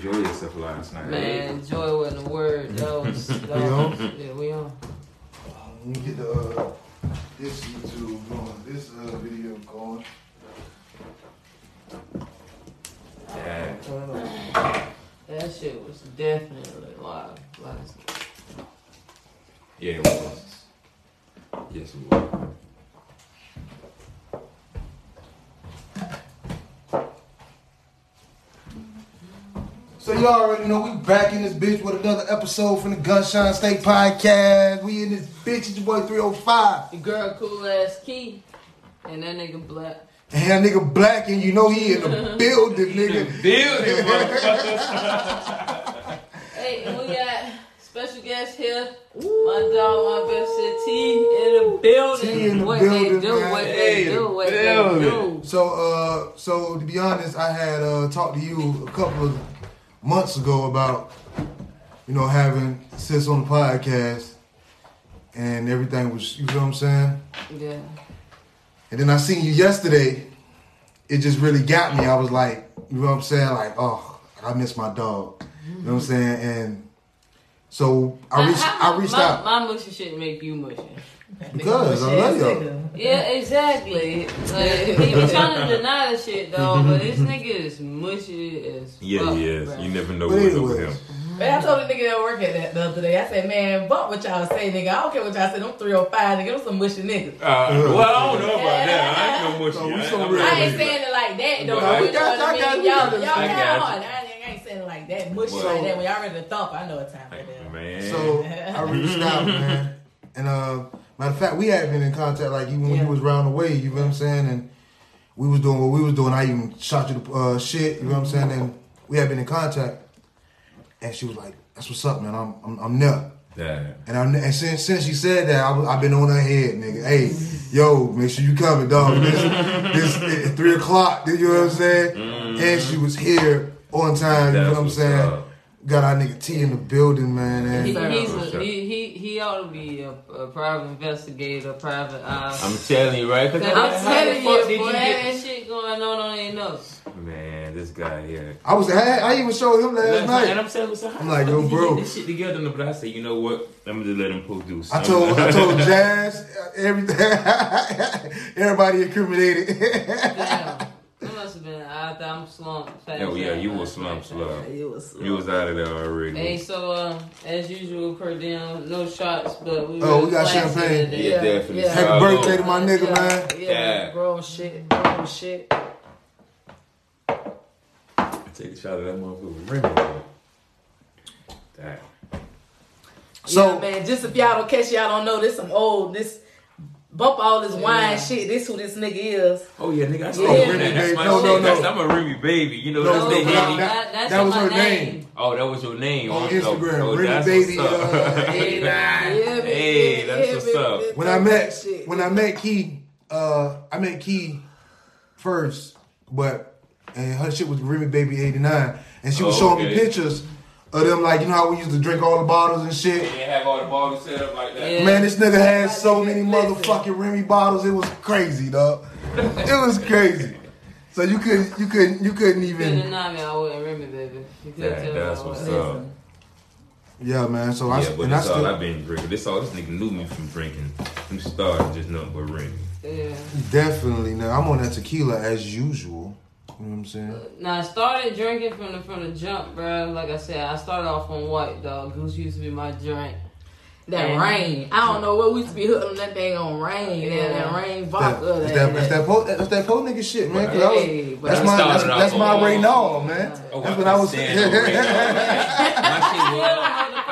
enjoy yourself last night. Man, joy wasn't a word. That was, that We on? yeah, we on. Let me get the uh, this YouTube going, this uh, video going. Yeah. That shit was definitely live last night. Yeah, it was. Yes, it was. So y'all already know we back in this bitch with another episode from the Gunshine State Podcast. We in this bitch, it's your boy 305. The girl cool ass key, and that nigga black. And that nigga black and you know he in the building, nigga. Building, Hey, and we got special guest here. My dog, my best said T in the building. T in the what building, they do, man. what Hey, they do, what building. they do. So uh so to be honest, I had uh talked to you a couple of months ago about you know having sis on the podcast and everything was you know what I'm saying? Yeah. And then I seen you yesterday. It just really got me. I was like, you know what I'm saying? Like, oh, I miss my dog. You know what I'm saying? And so I reached, How- I reached my, out My mushy shit make you mushy. Because I love y'all. Yeah, exactly. Like, he be trying to deny the shit though, but this nigga is mushy as Yeah, fuck, he is. bruh. You never know But what's up with him. Man, I told the nigga that work at that the other day. I said, man, fuck what y'all say, nigga. I don't care what y'all say. Them 305, nigga. Them some mushy niggas. Uh, well, I don't know about that. I ain't no mushy. No, we I- so I'm real. I ain't mushy. saying it like that, though. Well, I you know got- what I I mean? Y'all, y'all it. I count got on. I ain't, saying it like that. Mushy So- like that. When y'all ready to thump, I know it's time for that. Man. So I reached out, man. And uh, matter of fact, we had been in contact like even when Yeah. you was round the way. You know what I'm saying? And we was doing what we was doing. I even shot you the uh, shit. You know what I'm saying? And we had been in contact. And she was like, "That's what's up, man. I'm I'm, I'm there." Yeah. And, I, and since since she said that, I, was- I've been on her head, nigga. Hey, yo, make sure you coming, dog. This, this at three o'clock. You know what I'm saying? And she was here on time. You know what I'm saying? up. Got our nigga T in the building, man. He, he's a, sure. he, he, he ought to be a, a private investigator, private eye. I'm telling you, right? Cause I'm telling fuck you, did boy, get- that shit going on on their nose. Man, this guy here. I was, I, I even showed him last And night. I'm saying, so I'm like, yo, bro. this shit together. But I said, you know what? Let me just let him produce. I told, I told Jazz uh, everything. Everybody incriminated. Damn. That must have been after I'm slumped. fast Oh yeah, you last was slumped, night. slow. It was. You was out of there already. Hey, so uh, as usual, per diem, no shots, but we. Oh, we got classy champagne. today. Yeah, definitely. yeah. Happy birthday to my nigga, yeah, man. Yeah, Yeah. grown shit, grown shit. Take a shot of that motherfucker. Remy. Damn. So, yeah, man, just if y'all don't catch y'all don't know this some old this bump all this wine shit. This who this nigga is. Oh yeah, nigga, I saw Yeah. Remy. That's my No, shit. no, no. That's, I'm a Remy baby. You know, No, that's no, they no, hit me. that- that's that was my her name. Oh, that was your name on Oh, Instagram, oh, Remy that's Baby. what's up. Uh, 89. Yeah, Hey, that's what's up. when I met when I met Key, uh, I met Key first, but and her shit was Remy Baby eighty nine, and she was Oh, showing me pictures of them like you know how we used to drink all the bottles and shit. They have all the bottles set up like that. Yeah. Man, this nigga had so many motherfucking Remy bottles. It was crazy, dog. It was crazy. So you couldn't, you couldn't, you couldn't You couldn't even. deny me, I wouldn't remember, baby. You couldn't That- tell that's what's up. Yeah, man. So I, Yeah, but and I that's all I've been drinking. This all this nigga knew me from drinking. From starting just nothing but Remy. Yeah. definitely now. I'm on that tequila as usual. You know what I'm saying? Now I started drinking from the from the jump, bro. Like I said, I started off on white dog. Goose used to be my drink. That And- rain. I don't know what we used to be hooked on that thing on rain. Yeah, that rain vodka. that's that, that's that, po, that's that po nigga shit, man. 'cause I was- Hey, that's my, that's, started off that's my on- Ray Nall, man. Oh, That's what I was. saying. My shit was.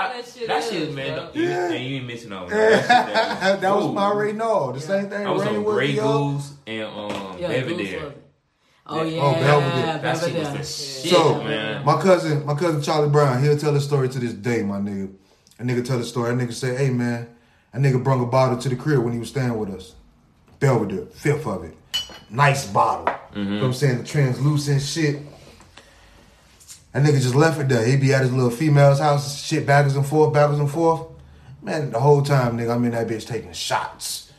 that shit, That is, man. bro. And you ain't missing on that. That, that was my Ray Nall. The same thing. I was Rain on Grey the, Goose and um Yeah, Belvedere. Goose was- Oh yeah, Oh, Belvedere. That shit was the shit, So, man. My cousin, my cousin Charlie Brown, he'll tell the story to this day, my nigga. A nigga tell the story. A nigga say, hey man, a nigga brung a bottle to the crib when he was staying with us. Belvedere, fifth of it. Nice bottle. You know what I'm saying? The translucent shit. That nigga just left it there. He be at his little female's house, shit backwards and forth, backwards and forth. Man, the whole time, nigga, I'm in that bitch taking shots.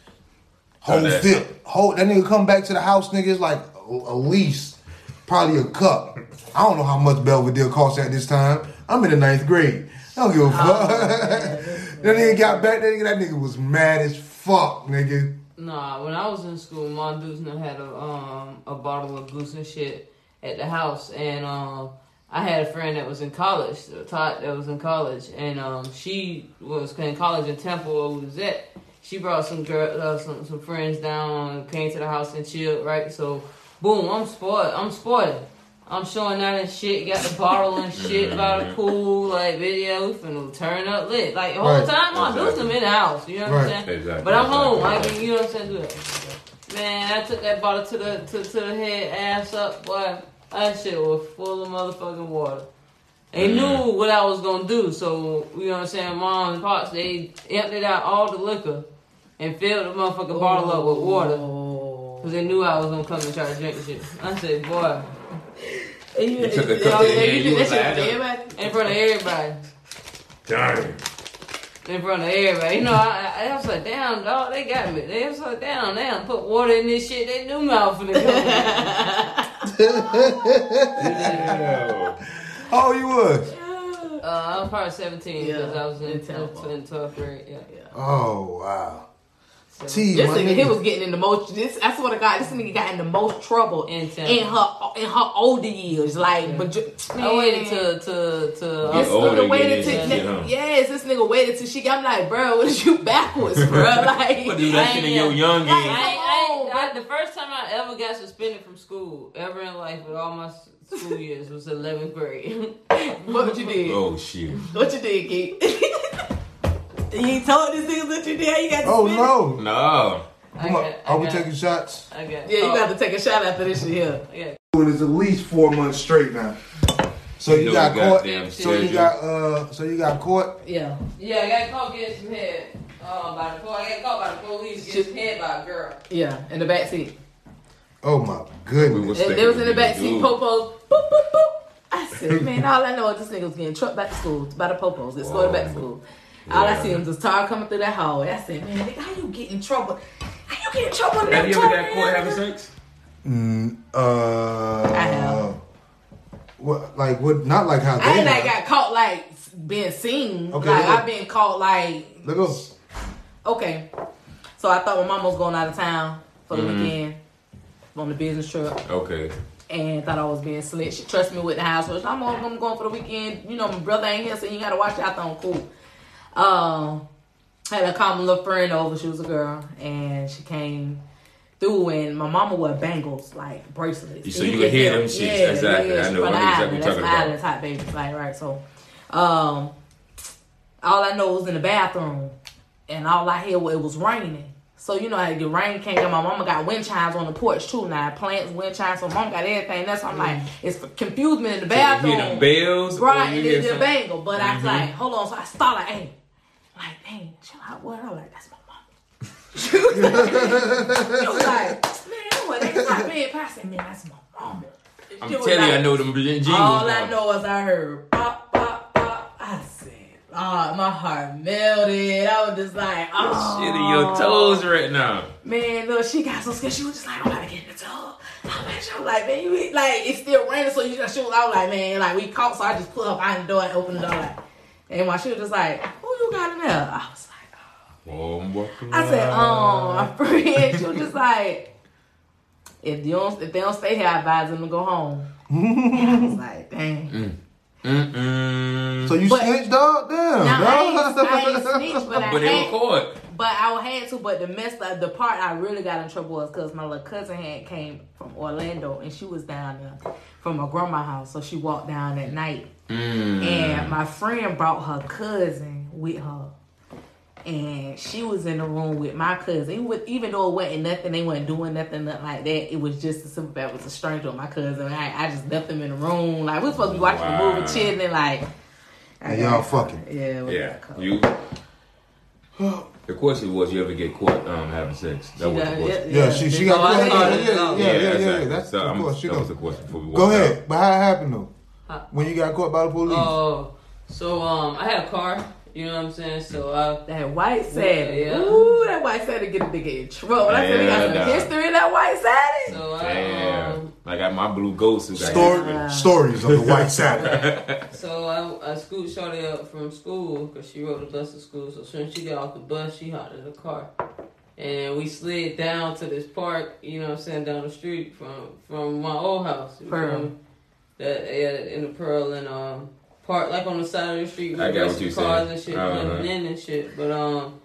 Whole Oh, that- fifth. Whole that nigga come back to the house, nigga, it's like a, least probably a cup. I don't know how much Belvedere costs at this time. I'm in the ninth grade. I don't give a fuck. that nigga got back there, that nigga was mad as fuck, nigga. Nah, when I was in school, my dudes had a um a bottle of goose and shit at the house, and um I had a friend that was in college, Todd that was in college, and um she was in college in Temple at. She brought some girl, uh, some some friends down, came to the house and chilled, right? So, boom, I'm spoiled. I'm spoiled. I'm showing out and shit, got the bottle and shit by the pool, like video, we finna turn up lit. Like the whole Right. time my dudes them in the house, you know what Right. I'm saying? Exactly. But I'm home. Exactly. I mean, you know what I'm saying? Do that. Man, I took that bottle to the to, to the head, ass up, boy. That shit was full of motherfucking water. They Mm. knew what I was gonna do, so you know what I'm saying. Mom and pops they emptied out all the liquor and filled the motherfucking bottle up with water Because they knew I was gonna come and try to drink the shit. I said, boy, And you, You took a cup and in hand, you you was that like, shit I for don't- everybody? in front of everybody. Damn. in front of everybody. You know, I, I, I was like, damn, dog, they got me. They was like, damn, damn, put water in this shit. They knew me I was finna come. Oh, you was? uh, I was probably 17 Yeah, because I was in, in Tampa. in, in 12th grade. Yeah. Oh, wow. So, T, This my nigga, he was getting in the most. This, I swear to God, this nigga got in the most trouble In in, her in her older years. Like, but ju- I waited to to to Get This older, nigga waited into till shit, yes, this nigga waited till she. I'm like, bro, what is you backwards, bro? Like, But do that shit in your young I, age. I, I, the first time I ever got suspended from school, ever in life, with all my school years, was 11th grade. what you did? Oh shit. What you did, Keith? You ain't told this nigga what you did. You got to Oh, suspended? no. No. I Come on. got- I Are we got- taking shots? I got Yeah, you caught. got to take a shot after this shit here. I got Doing this at least four months straight now. So you know got caught. goddamn So you schedule. got uh. So you got caught. Yeah. Yeah, I got caught getting some head uh, by the po- I got caught by the police getting some head by a girl. Yeah, in the back seat. Oh my We goodness. was They, thinking they was in the we back seat, dude. popos. Boop, boop, boop. I said, man, all I know is this nigga was getting trucked back to school by the popos. They escorted back to school. All I Yeah. see him just tar coming through that hallway. I said, man, nigga, how you get in trouble? How you get in trouble? in Have you ever got trouble, caught having sex? Mm, uh. I have. What? Like what? Not like how they. I ain't like have. got caught like being seen. Okay, like. I've been caught like Let go. okay. So I thought my mom was going out of town for the Mhm. weekend on the business trip. Okay. and thought I was being slick. She trusted me with the house. So I'm, I'm going for the weekend. You know, my brother ain't here, so you gotta watch out. I'm cool. Um, had a common little friend over. She was a girl, and she came through, and my mama wore bangles like bracelets. So you could hear them shits. Exactly. I she know- from I know exactly what That's you're talking about. island type baby, like right. So, um, all I know was in the bathroom, and all I hear was it was raining. So you know how the rain came down. My mama got wind chimes on the porch too. Now plants, wind chimes. So mom got everything. That's why I'm like, it's confused me in the So you bathroom. hear them bells? Right, you and then the bangle. But I was like, hold on. So I started like, hey, like, dang, chill out. What? I'm like, that's my mama. she was like, she was like, man, what? They stop being past. I man, that's my mama. I'm She was telling you, I know them jingles. All. I know is I heard pop, pop, pop. I said, oh, my heart melted. I was just like, oh. Shit in your oh. toes right now. Man, look, she got so scared. She was just like, I'm about to get in the tub. I'm like, she was like, man, you like it's still raining, so you just she was I was like, man, like we caught, so I just put her behind the door and opened the door like and while she was just like, Who you got in there? I was like, Oh, I'm I said. Oh, my friend. She was just like, if you don't if they don't stay here, I advise them to go home. And I was like, dang. Mm. Mm-mm. So you But- snitched, dog? Damn, Now, I ain't. I ain't snitched, but I but they had- caught. But I had to. But the mess, the, the part I really got in trouble was because my little cousin had came from Orlando and she was down there from my grandma's house. So she walked down that night, Mm. and my friend brought her cousin with her, and she was in the room with my cousin. Even, with, even though it wasn't nothing, they weren't doing nothing, nothing like that. It was just a simple fact. It was a stranger with my cousin. I, I just left them in the room. Like we were supposed to be watching Wow. the movie, chilling, and like. And got- y'all fucking. Yeah. we Yeah, got caught. you. The question was, you ever get caught um, having sex? That She was the got- question. Yeah, she she got caught. I yeah, yeah, thought yeah, it yeah, was- yeah, yeah, yeah, exactly. That's So, of I'm- course she that knows. was the question before we Go walked ahead. out. But how it happened though? Huh? When you got caught by the police? Oh, so um, I had a car. You know what I'm saying? So I That white satin. Yeah. Ooh, that white satin get a nigga in trouble. I said we got some nah. history of that white satin. So I, Damn. um, I, got my blue ghost who Story, hit. stories of the White Sabbath. So I, I scooped Shorty up from school because she rode the bus to school. So as soon as she got off the bus, she hopped in the car. And we slid down to this park, you know what I'm saying, down the street from from my old house. You Pearl. feel me? That yeah, in the Pearl and um park like on the side of the street with I racing cars saying. and shit Uh-huh. blending in and shit. But um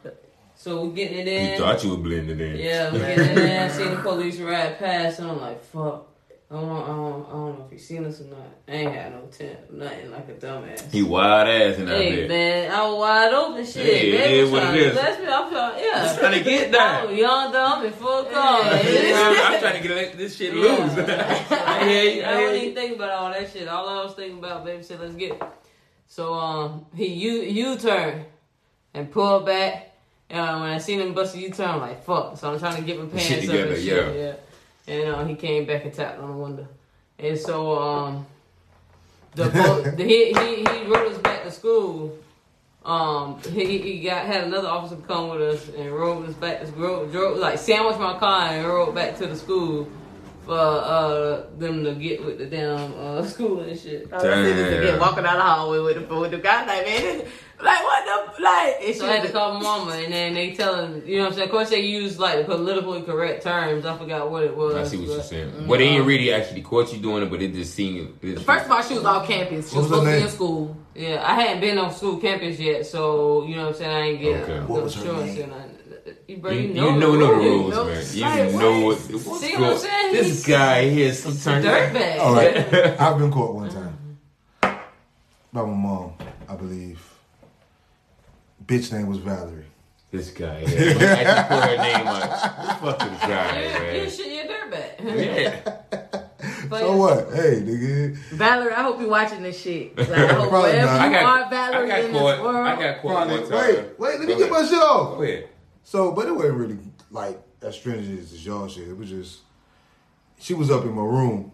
so we're getting it in. You thought you were blending in. Yeah, we getting in there, seen the police ride past, and I'm like, fuck. I don't, I don't, I don't know if he seen us or not. I ain't had no tent, nothing like a dumbass. He wild ass in that Hey bit. man, I was wide open shit. Hey, it Baby what trying it to is. bless me. I'm trying, yeah. Just trying to get I that. was young, dumb, and full car. I'm trying to get this shit loose. I hear you. I I don't even you. think about all that shit. All I was thinking about, baby said, let's get it. So um, he U U turn and pulled back. And when I seen him bust a U turn, I'm like, fuck. So I'm trying to get my pants Shit up together, and shit. Yeah. And uh, he came back and tapped on the window. And so um, the, bo- the he, he he rode us back to school. Um, he, he got had another officer come with us and rode us back to school. Drove like sandwiched my car and rode back to the school for uh them to get with the damn uh school and shit. I was sitting Damn. again, walking down the hallway with the with the guy like man, this, like what the like. And So I had to call my mama and then they telling you know what I'm saying. Of course they use like politically correct terms. I forgot what it was. I see what you're but- saying. Mm-hmm. But they ain't really actually caught you doing it, but it just seemed. It just, First of all, she was off campus. She What was was supposed to be name? in school. Yeah, I hadn't been on school campus yet, so you know what I'm saying. I ain't get Okay. no What was her insurance name? and I, you, bro, you, you, you know, know, the know the rules. rules, know- man. You like, know what? what. what's See what I'm saying? This He's- guy here is It's a dirtbag. All right, I've been caught one time by my mom, I believe. Bitch name was Valerie. This guy here. I just put her name on. Fuck this guy, You, you man. shit, you're a dirtbag. Yeah. But So what? Hey, nigga. Valerie, I hope you're watching this shit. Like, I hope Probably wherever not. you I got, are, Valerie, I got in caught. this world. I got caught Probably. Wait, wait, let me Go get my ahead. shit off. Go ahead. So, but it wasn't really like as stringent as y'all shit. It was just she was up in my room,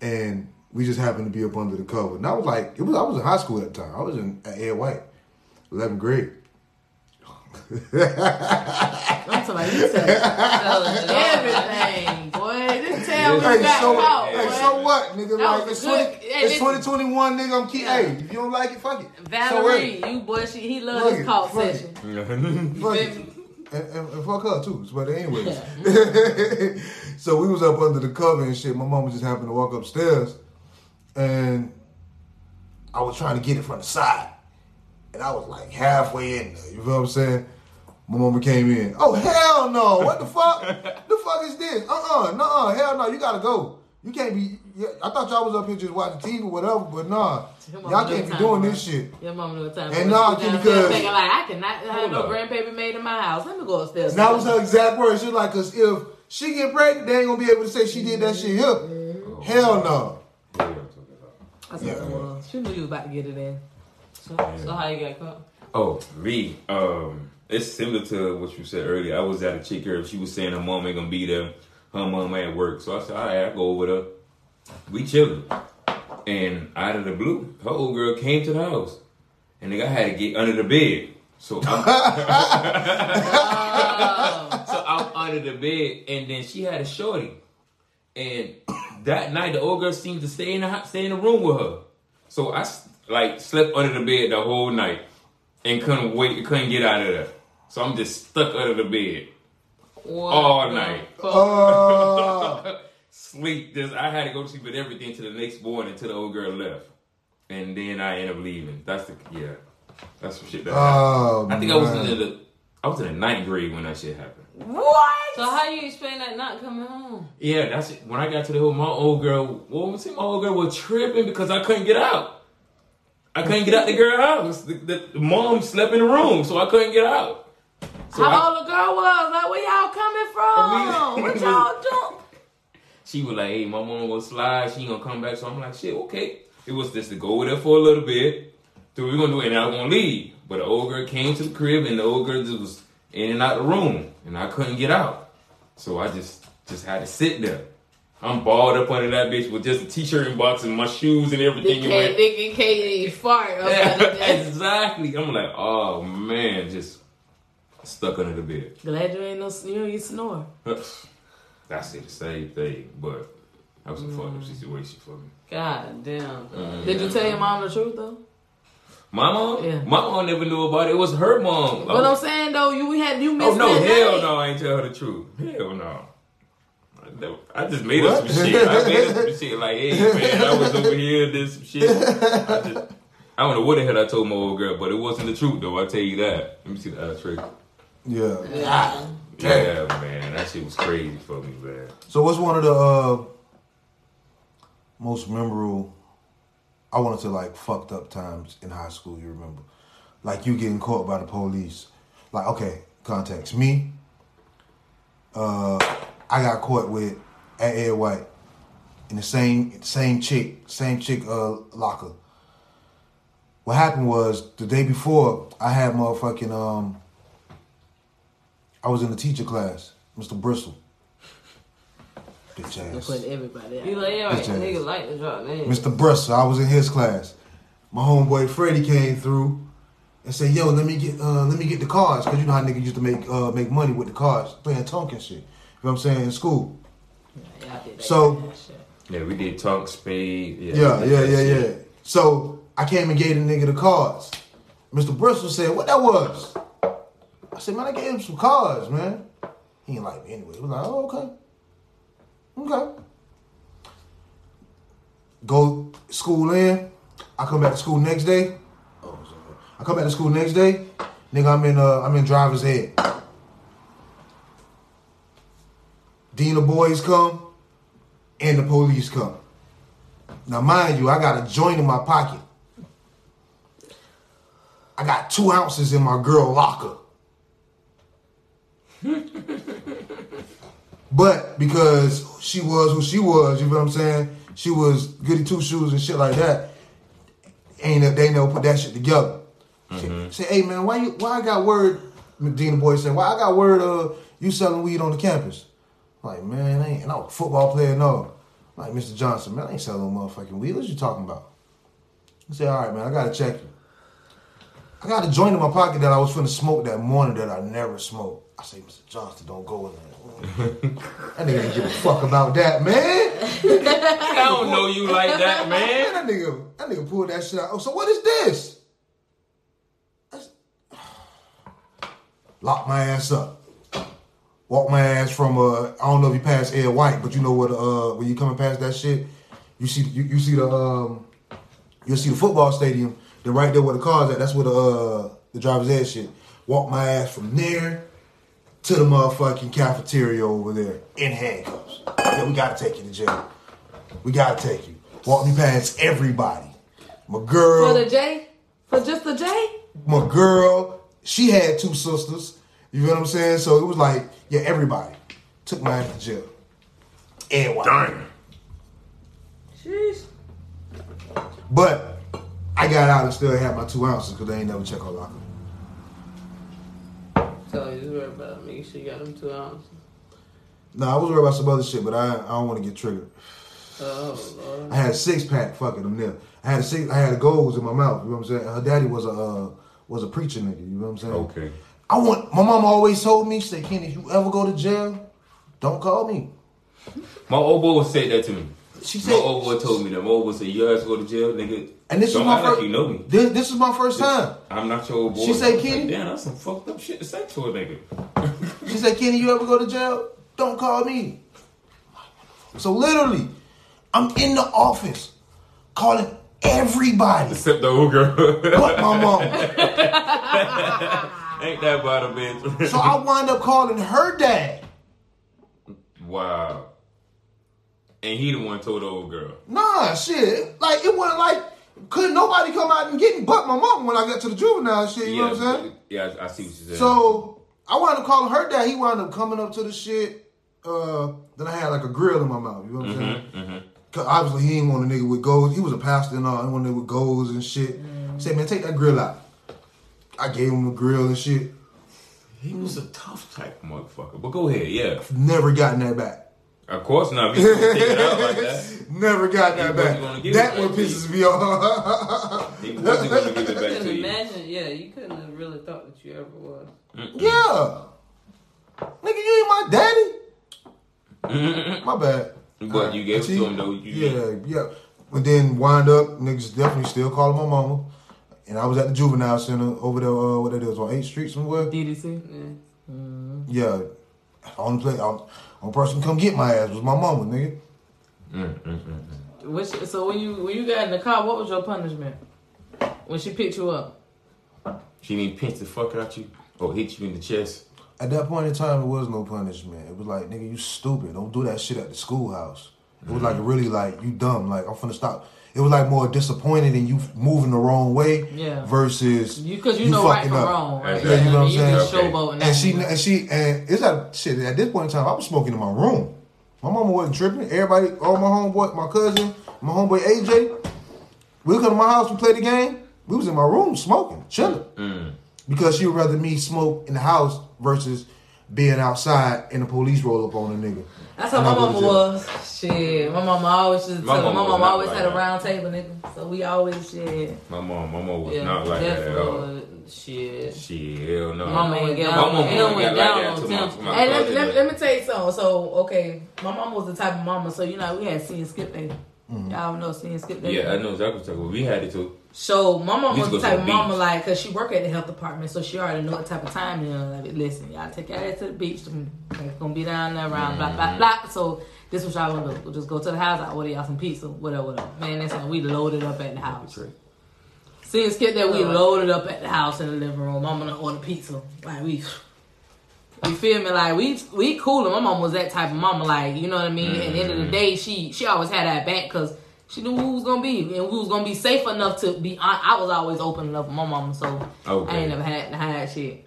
and we just happened to be up under the cover. And I was like, it was I was in high school at the time. I was in at Ed White, eleventh grade. I'm talking about you said everything, boy. This tell we Hey, got so, caught, hey, so what, nigga? That like it's good- twenty, hey, it's twenty twenty one, nigga. I'm keep. Yeah. Hey, if you don't like it, fuck it. Valerie, you boy, she, he loves Fuck this it, call fuck it. session. Fuck it. And, and, and fuck her too. But anyways, so we was up under the cover and shit. My mama just happened to walk upstairs, and I was trying to get it from the side, and I was like halfway in there. You feel what I'm saying? My mama came in. Oh hell no! What the fuck? the fuck is this? Uh uh-uh, uh, hell no! You gotta go. You can't be. I thought y'all was up here just watching TV or whatever, but nah, y'all can't be time, doing bro. this shit. Your mama know what time. And nah, was. She Kenny, down there cause- thinking like I cannot have no up. grandbaby made in my house. Let me go upstairs. And that was her exact words. She was like, cause if she get pregnant, they ain't gonna be able to say she did that shit here. Hell no. That's what it was. She knew you was about to get it in. So, so how you got caught? Oh, me. Um, it's similar to what you said earlier. I was at a chick here. She was saying her mom ain't gonna be there. Her mom at work. So I said, all right, I go over there. We chilling. And out of the blue, her old girl came to the house. And nigga, I had to get under the bed. So I'm, so I'm under the bed, and then she had a shorty. And that night, the old girl seemed to stay in the stay in the room with her. So I s- like slept under the bed the whole night and couldn't wait, couldn't get out of there. So I'm just stuck under the bed What all the night. fuck? Uh, Sleep. Just I had to go to sleep with everything to the next morning until the old girl left, and then I ended up leaving. That's the yeah. That's some shit that happened. oh, I think I was in the I was in the ninth grade when that shit happened. What? So how you explain that not coming home? Yeah, that's it. When I got to the hood, my old girl, well, see, my old girl was tripping because I couldn't get out. I couldn't get out the girl house. The, the, the mom slept in the room, so I couldn't get out. So I- How old the girl was? Like, where y'all coming from? We- what y'all doing? she was like, "Hey, my mom gonna slide. She ain't gonna come back." So I'm like, "Shit, okay." It was just to go with her for a little bit. So we gonna do it, and I was gonna leave. But the old girl came to the crib, and the old girl just was in and out the room, and I couldn't get out. So I just just had to sit there. I'm balled up under that bitch with just a t-shirt and box and my shoes and everything. And can't, dick can't fart. exactly. I'm like, oh man, just stuck under the bed. Glad you ain't no you snore. That's it, the same thing. But That was a fucked up situation for me. God damn. Mm. Did you tell your mom the truth though? My mom? Yeah. My mom never knew about it. It was her mom. But I'm saying though, you we had you missed oh, no, hell no, I ain't tell her the truth. Hell no. I just made up some shit. I made up some shit like, hey man, I was over here, did some shit. I just, I don't know what the hell I told my old girl, but it wasn't the truth though. I tell you that. Let me see the ashtray. Yeah. Yeah. Yeah, man, that shit was crazy for me, man. So what's one of the uh, most memorable? I want to like fucked up times in high school. You remember, like you getting caught by the police. Like okay, context me. Uh, I got caught with at Ed White in the same same chick same chick uh locker. What happened was the day before I had motherfucking um. I was in the teacher class, Mr. Bristle. Bitch ass. put everybody out. You like, yeah, right. Ass. Nigga like to drop names. Mr. Bristle, I was in his class. My homeboy Freddie came through and said, "Yo, let me get uh, let me get the cards, cause you know how niggas used to make uh, make money with the cards, playing tonk and shit. You know what I'm saying in school. Yeah, I did that So- shit. Yeah, we did talk speed. Yeah, Yeah, yeah, yeah, yeah. So I came and gave the nigga the cards. Mr. Bristol said, "What that was?" I said, "Man, I gave him some cards, man." He ain't like me anyway. He was like, "Oh, okay, okay." Go school in. I come back to school next day. Oh, sorry. I come back to school next day. Nigga, I'm in uh, I'm in driver's ed. Of boys come, and the police come. Now, mind you, I got a joint in my pocket. I got two ounces in my girl locker. but because she was who she was, you know what I'm saying? She was goody two shoes and shit like that. Ain't they never put that shit together. She Say, hey man, why you why I got word? Medina boy said, why I got word? Uh, you selling weed on the campus? I'm like man, I ain't. And I was a football player, no. I'm like Mr. Johnson, man, I ain't selling no motherfucking weed. What you talking about? He said, all right, man, I gotta check you. I got a joint in my pocket that I was finna smoke that morning that I never smoked. I say, Mr. Johnson, don't go in there. that nigga didn't give a fuck about that, man. I don't know you like that, Man, man. that nigga, that nigga pulled that shit out. Oh, so what is this? That's- Lock my ass up. Walk my ass from uh, I don't know if you pass Ed White, but you know what? Uh, when you coming past that shit, you see you, you see the um, you see the football stadium. Then right there where the cars at, that's where the uh, the driver's ed shit. Walk my ass from there to the motherfucking cafeteria over there in handcuffs. Yeah, we gotta take you to jail. We gotta take you. Walk me past everybody. My girl, For the J? For just the J? my girl, she had two sisters. You know what I'm saying? So it was like, yeah, everybody took my ass to jail. And why? Darn. Sheesh. But I got out and still had my two ounces because they ain't never check our locker. So you worried about me? She got them two ounces. No, I was worried about some other shit, but I I don't want to get triggered. Oh lord. I had a six pack. Fuck it, I'm there. I had a six. I had a goals in my mouth. You know what I'm saying? Her daddy was a uh, was a preacher nigga. You know what I'm saying? Okay. I want. My mom always told me, she said, "Kenny, if you ever go to jail, don't call me." My old boy said that to me. She My said, old boy told me that. My old boy said, "You guys go to jail, nigga." and this is my act like first. you know me. This, this is my first time. I'm not your old boy. She said, Like, "Kenny?" Damn, that's some fucked up shit to say to a nigga. She said, Kenny, you ever go to jail? Don't call me. So literally, I'm in the office calling everybody Except the old girl. but my mom. Ain't that about a bitch? So I wind up calling her dad. wow. And he the one told the old girl. Nah, shit. Like, it wasn't like, couldn't nobody come out and get me but my mom when I got to the juvenile shit. You know what I'm saying? Yeah, I, I see what you said. So I wound up calling her dad. He wound up coming up to the shit. Uh, then I had like a grill in my mouth. You know what I'm saying? Mm-hmm, Cause obviously he ain't want a nigga with goals. He was a pastor and all. He wanted a nigga with goals and shit. He said, man, take that grill out. I gave him a grill and shit. he was a tough type motherfucker. But go ahead, yeah. Never gotten that back. Of course not. If you gonna take it out like that, Never got that back. That one pisses me off. he wasn't gonna give it back couldn't to you. imagine. Yeah, you couldn't have really thought that you ever was. yeah. Nigga, you ain't my daddy. My bad. But you gave it to him though. You yeah, yeah. But then wind up, niggas definitely still calling my mama. And I was at the juvenile center over there, uh, what it is, on 8th Street somewhere. DDC. Yeah. Only place, only person come get my ass was my mama, nigga. Mm, mm, mm, mm. Which, so when you when you got in the car, what was your punishment? When she picked you up? She didn't pinch the fuck out you or hit you in the chest. At that point in time, it was no punishment. It was like, nigga, you stupid. Don't do that shit at the schoolhouse. It was like really like you dumb. Like I'm finna stop. It was like more disappointed in you moving the wrong way Yeah. versus You because you, know right fucking from up. wrong. Right? Yeah, you know what I'm saying? just Okay. And she and she and it's like shit. At this point in time, I was smoking in my room. My mama wasn't tripping. Everybody, all my homeboy, my cousin, my homeboy AJ, we would come to my house. We play the game. We was in my room smoking, chilling, Mm. because she would rather me smoke in the house versus being outside and the police roll up on a nigga. That's how my I go to mama jail. was. Shit, my mama always just My tell my mama mama always like had a round table, nigga. So we always shit. My mom, my mom was Yeah, not like that at all. definitely. Shit. Shit, hell no. Mama ain't get My on. mama It went went like down that on to my, Tim. to my Hey, let, let, let me tell you something. So, okay, my mama was the type of mama. So you know, we had seen skip day. Mm-hmm. Y'all know seeing skip day. yeah, I know exactly what you're talking about. We had it too. So my mama was the type of mama beach. like, cause she work at the health department, so she already know what type of time you know. Like, listen, y'all take your ass to the beach. It's gonna be down there around blah blah Mm-hmm. blah. So this was y'all gonna do? We'll just go to the house. I order y'all some pizza, whatever, whatever. Man, that's when we loaded up at the house. Betrayed. Seeing skip that we loaded up at the house in the living room. I'm gonna order pizza. Like we, you feel me? Like we we cool. And my mom was that type of mama. Like you know what I mean. At the end of the day, she she always had that back because she knew who was gonna be and who was gonna be safe enough to be. I, I was always open enough with my mama, so Okay. I ain't never had to hide shit.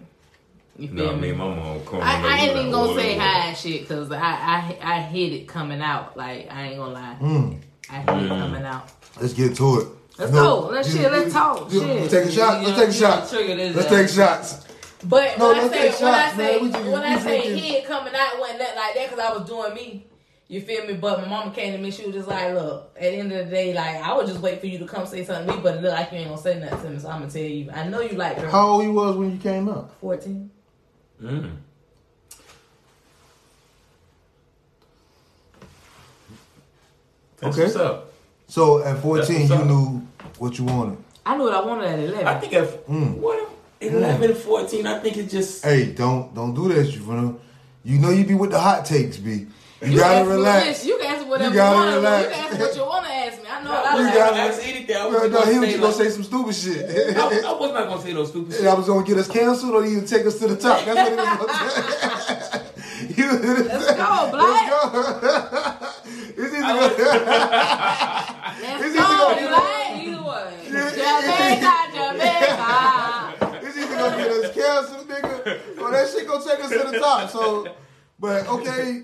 You feel No, I me? mean, my mom come. I, I ain't even gonna say hide shit because I, I I hit it coming out. Like I ain't gonna lie, Mm. I hit it Mm. coming out. Let's get to it. Let's You know, go. Let's shit. Let's talk. you- Shit. Let's take a shot. Let's take a shot. Let's out. take shots. But No, when I let's say take when I shots, say man. We just- when I say drinking. hit coming out wasn't nothing like that because I was doing me. You feel me? But my mama came to me. She was just like, "Look, at the end of the day, like I would just wait for you to come say something to me, but it look like you ain't gonna say nothing to me. So I'm gonna tell you. I know you like her. How old you was when you came up? Fourteen. Mm. That's Okay. what's up. So at 14, you knew what you wanted. I knew what I wanted at eleven. I think at Mm. what 11, 14, I think it just Hey, don't don't do that, you finna. You know you be with the hot takes, B. You, You gotta relax. this, You can answer whatever You you, gotta want. You can answer what you want to ask me. I know a lot I You was gotta- gonna ask anything. I was No, no, gonna he was say, just gonna say some stupid shit. I, I was not gonna say no stupid shit. I was gonna get us canceled or you take us to the top. That's what he was gonna say. You- Let's go, Black. Let's go. it's either was- gonna, Let's It's go, either gonna get Black. Either way. Jamaica, Jamaica. it's either gonna get us canceled, nigga, or that shit gonna take us to the top. So, but okay,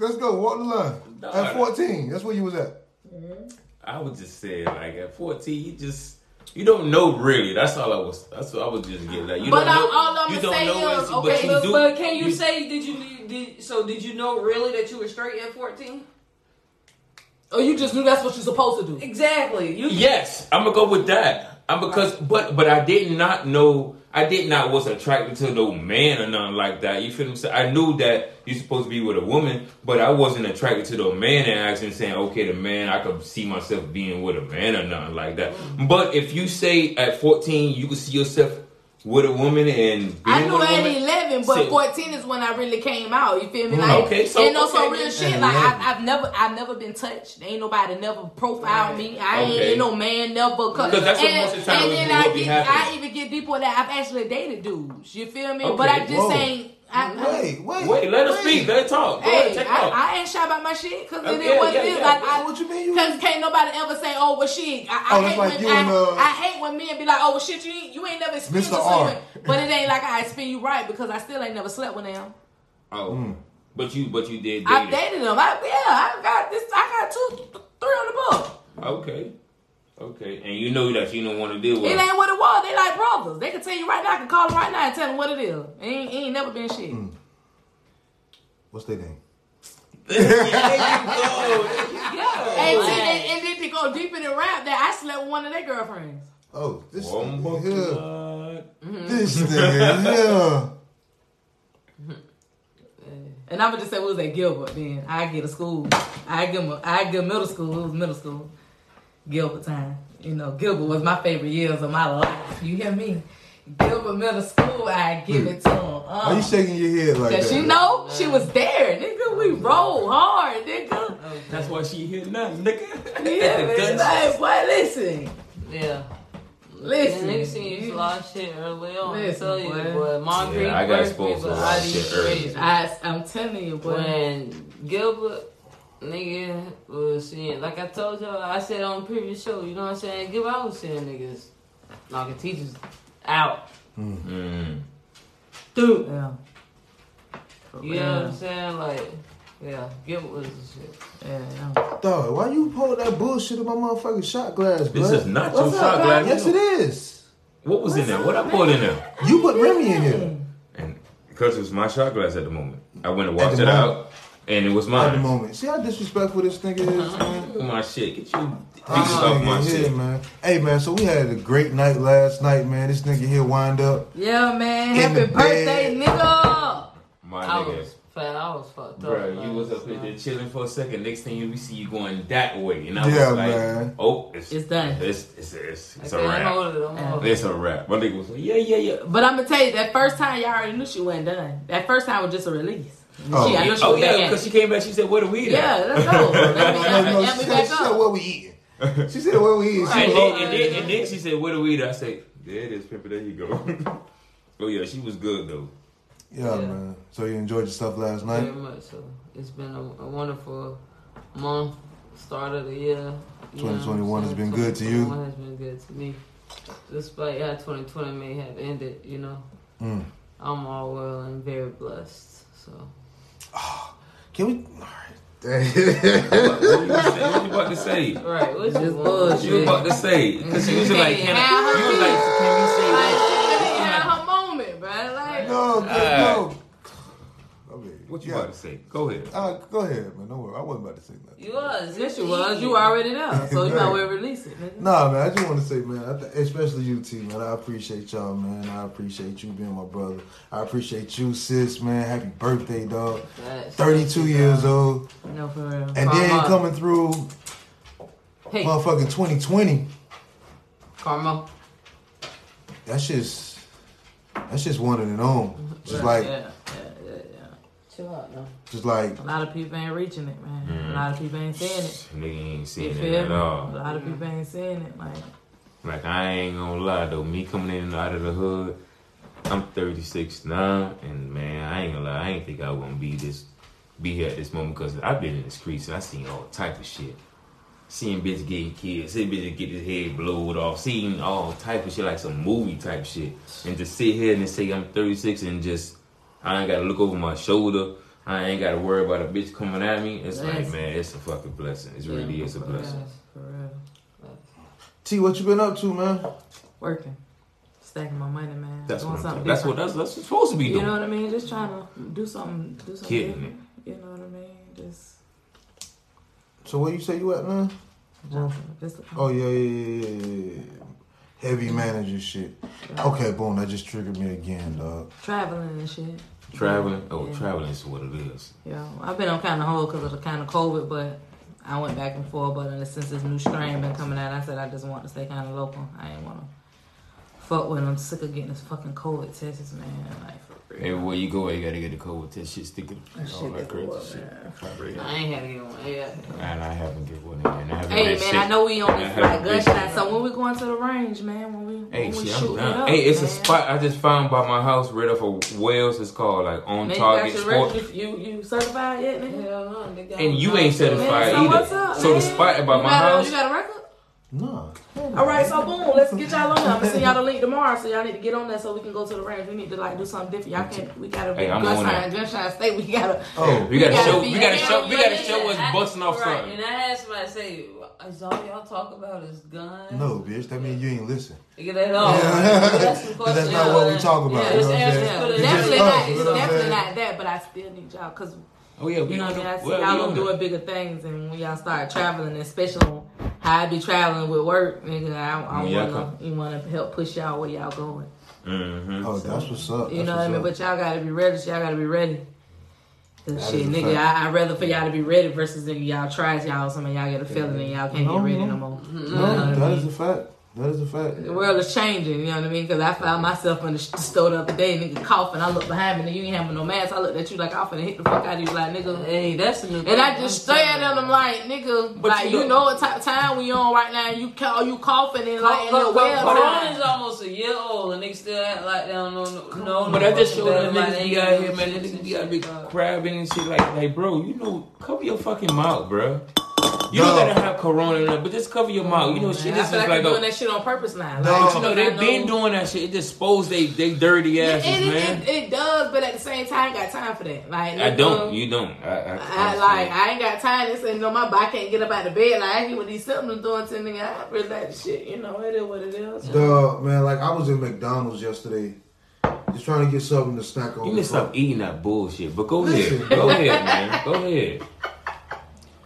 let's go. Walk the line. At 14, that's where you was at. Mm-hmm. I would just say like at 14, you just you don't know really. That's all I was. That's what I was just getting at. You But don't I'm- know. all I'm you gonna don't say know is, it's- okay, but you But, do. but can you, say did you did so did you know really that you were straight at 14? Oh, you just knew that's what you're supposed to do. Exactly. You Yes, I'm gonna go with that. I'm because, but but I did not know. I did not was attracted to no man or nothing like that. You feel what I'm saying? I knew that you're supposed to be with a woman, but I wasn't attracted to the man and actually saying, okay, the man, I could see myself being with a man or nothing like that. Mm. But if you say at 14 you could see yourself with a woman and being I knew at woman, 11, but say- 14 is when I really came out. You feel me? Mm. Like, Okay, so- ain't no some okay, real shit. Like, I, I've never, I've never been touched. Ain't nobody never profiled me. I ain't, Okay. ain't no man never. Cause, 'Cause that's what and, most of the time and then I get, I even get deeper that. I've actually dated dudes. You feel me? Okay, But I just whoa. ain't. I, I, Wait, wait. Wait, let us speak. Let us talk. Go ahead, Hey, take off. I, I ain't shy about my shit because it Okay, is what yeah, it is. yeah. Like, I, What you mean Because can't nobody ever say, "Oh, well, shit." I, I Oh, that's hate like when you I, and, uh, I hate when men be like, "Oh, well, shit, you ain't, you ain't never experienced Mr. this R. But it ain't like I experience you right because I still ain't never slept with them. Oh, Mm. but you, but you did. I date it. dated them. I, yeah, I got this. I got two, three on the book. Okay. Okay. And you know that you don't want to deal with It ain't what it was. They like brothers. They can tell you right now. I can call them right now and tell them what it is. It ain't, it ain't never been shit. Mm. What's their name? there you go. There you go. And, then- and, and then to go deeper in the rap, that I slept with one of their girlfriends. Oh, this Wombo nigga here. blood. This nigga here. And I'm gonna just say we was at Gilbert. Then I get a school. I give 'em a, I give middle school. It was middle school. Gilbert time. You know, Gilbert was my favorite years of my life. You hear me? Gilbert Middle School. I give it to him. Why you Uh, shaking your head like that? she know she was there, nigga. We roll hard, nigga. That's why she hit now, nigga. Yeah, The man. Like, boy, listen, Yeah. listen. And niggas seen you a lot of shit early on. I Listen, tell you, boy. boy. Mom Yeah, I got first exposed to a people, lot of shit early. I, I'm telling you, boy. When Gilbert, nigga, was seeing, like I told y'all, I said on the previous show, you know what I'm saying? Gilbert, I was seeing niggas knocking teachers out. Mm. Dude. Yeah. For You know what I'm saying? Like, yeah, Gilbert was the shit. Yeah, yeah. Dog, why you pull that bullshit in my motherfucking shot glass, bro? This is not your up, shot glass. Yes, it is. What was in there? What I poured in there? You put Remy in here And because it was my shot glass at the moment, I went and washed it moment. out, and it was at mine. the moment. See how disrespectful this nigga is, man. Look at my shit. Get you pieces Uh-huh. off my Yeah, shit. man. Hey, man. So we had a great night last night, man. This nigga here wind up. Yeah, man. Happy birthday, bed. nigga. My I nigga. was fat, I was fucked up. Bro, you was up here there chilling for a second. Next thing you we see you going that way, and I Yeah, was like, man. "Oh, it's It's done. It's it's it's, I it's a wrap. it, Yeah. it. It's a wrap." My nigga was like, "Yeah, yeah, yeah." But I'm gonna tell you, that first time y'all already knew she wasn't done. That first time was just a release. Oh. she, I know she oh yeah, because she came back. She said, "Where we?" weed Yeah, let's go. Let me, No, let no, she said, back she said, up. what we eating? She said, what we eating? She And was then, all- and, then, and then she said, "What the we at?" I said, "There it is, Pippa. There you go." oh yeah, she was good though. Yeah, Yeah. man. So you enjoyed yourself last night? Very much so. It's been a, a wonderful month, start of the year. you know what I'm 2021 has been good to you? 2021 has been good to me. Despite how 2020 may have ended, you know, Mm. I'm all well and very blessed. So, Can we? All right. what, what, you what you about to say? right, what's Just your bullshit. You about to say? Because she was like, "Can I?" You was like, "Can we say Like, that?" she had her moment, bro. Like, no, no. I mean, What you yeah. about to say? Go ahead. Uh, go ahead, man. Don't worry. I wasn't about to say nothing. you was. yes, you was. You already there, so you might well release it. Nigga. Nah, man. I just want to say, man, I th- especially you, T, man. I appreciate y'all, man. I appreciate you being my brother. I appreciate you, sis, man. Happy birthday, dog. Facts. 32 years old. No, for real. And then coming through Hey, motherfucking 2020. Karma. That's just, that's just one and on. Just like, yeah. Chill out now. just like, A lot of people ain't reaching it, man. Mm. A lot of people ain't seeing it. Nigga ain't You seeing it at all. A lot of people ain't seeing it. Like, Like I ain't gonna lie though, me coming in and out of the hood, I'm 36 now, and man, I ain't gonna lie, I ain't think I was gonna be this, be here at this moment because I've been in the streets and I seen all type of shit. Seeing bitches getting kids, seeing bitches get his head blowed off, seeing all type of shit like some movie type shit, and to sit here and say I'm 36 and just I ain't gotta look over my shoulder. I ain't gotta worry about a bitch coming at me. It's like, man, it's a fucking blessing. It really is a blessing. for real. T, what you been up to, man? Working. Stacking my money, man. That's Doing what I'm something. That's what that's, that's supposed to be You doing. know what I mean? Just trying to do something, do something Kidding different. You know what I mean? Just, So where you say you at now? just Oh yeah, yeah, yeah, yeah, yeah, yeah. Heavy manager shit. Okay, boom. That just triggered me again, dog. traveling and shit. Traveling? Oh, Yeah. traveling is what it is. Yeah, I've been on kind of hold because of the kind of COVID, but I went back and forth. But uh, since this new strain been coming out, I said I just want to stay kind of local. I ain't want to fuck with. 'em. I'm sick of getting this fucking COVID tests, man. Like for real. Everywhere you go, you gotta get the COVID test. Shit sticking. That all shit that crazy wild, shit. man. For real. I ain't had to get one yet. And I haven't get one yet. I haven't Hey man, sick. I know we on I this haven't like been gunshot. So when we going to the range, man, when we Hey, when we shit, it up, Hey, it's a spot I just found by my house right off of Wales. It's called like On Man, Target you got your Sport. You you certified yet, nigga? Hell no, they And you ain't time. certified Man, so either. what's up, So the spot by You my got a- house- You got a record? Nah. All right, so boom, let's get y'all on there. I'm gonna send y'all the link tomorrow, so y'all need to get on there so we can go to the range. We need to like do something different. Y'all can't. We gotta be Hey, I'm on gunshine, that. gunshine state. We gotta. Oh, We gotta gotta show. be- We gotta show. We gotta show us busting off right, something. And I had somebody say, "Is all y'all talk about is guns?" no, bitch. That means you ain't listen. Get that off. Yeah. That's that's not what we talk about. Yeah, you it's know what I'm saying? It's definitely not. It's know what I'm definitely not that, but I still need y'all because Oh yeah, we you know on what I mean. I the- see well, we y'all on doing that. bigger things, and when y'all start traveling, especially when how I be traveling with work, nigga, I, I When y'all wanna you wanna help push y'all where y'all going. Mm-hmm. Oh, that's what's up. You know what I mean? what's But y'all gotta be ready. Y'all gotta be ready. Cause That shit, nigga. I, I'd rather for y'all to be ready versus nigga, y'all trash y'all. Some of y'all get a feeling and y'all can't No, get ready no. no more. No, You know what that mean? a fact. That is a fact. The world is changing, you know what I mean? Because I found myself in the store the other day, nigga coughing. I looked behind me, nigga, you ain't having no mask. I looked at you like I'm finna hit the fuck out of you, like nigga. Hey, that's a new. And I just stared at them like, nigga, But like you you know- know what type of time we on right now? You ca- you coughing and like in the Co- well co- time. Corona's almost a year old and they still act like they don't know no. no But I just fucking showed them better, niggas they be out got here, man. sense Niggas and be out shit, be dog. crabbing and shit like, like, bro, you know, cover your fucking mouth, bro. You Dog. don't gotta have corona, in there, but just cover your mouth. You know, shit Man, I is feel just like like doing a. that shit on purpose now. Dog. But you know, they've been doing that shit. It dispose they they dirty Yeah, asses, it, man. it, it, it does, but at the same time, I ain't got time for that. Like I don't. Um, you don't. I, I, I, like I ain't got time. They say no, my body can't get up out of bed. Like I hear what these symptoms doing to me. I really like the shit. You know, it is what it is. Dog, man, like I was in McDonald's yesterday, just trying to get something to snack on. You need to stop eating that bullshit. But go Listen. ahead. Go ahead, man. Go ahead.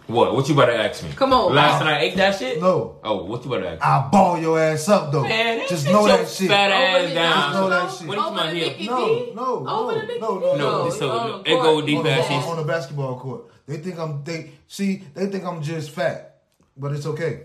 What? What you about to ask me? Come on. Last night I ate that shit? No, Oh, what you about to ask me? I'll ball your ass up though. Man, just know that shit. Fat Over ass the- down. Just know that shit. What is Over my the heel? Nicky No, no, no, oh, no, no, No, No, so on no, the it go deep ass on, shit. on the basketball court. They think I'm they see they think I'm just fat, but it's okay.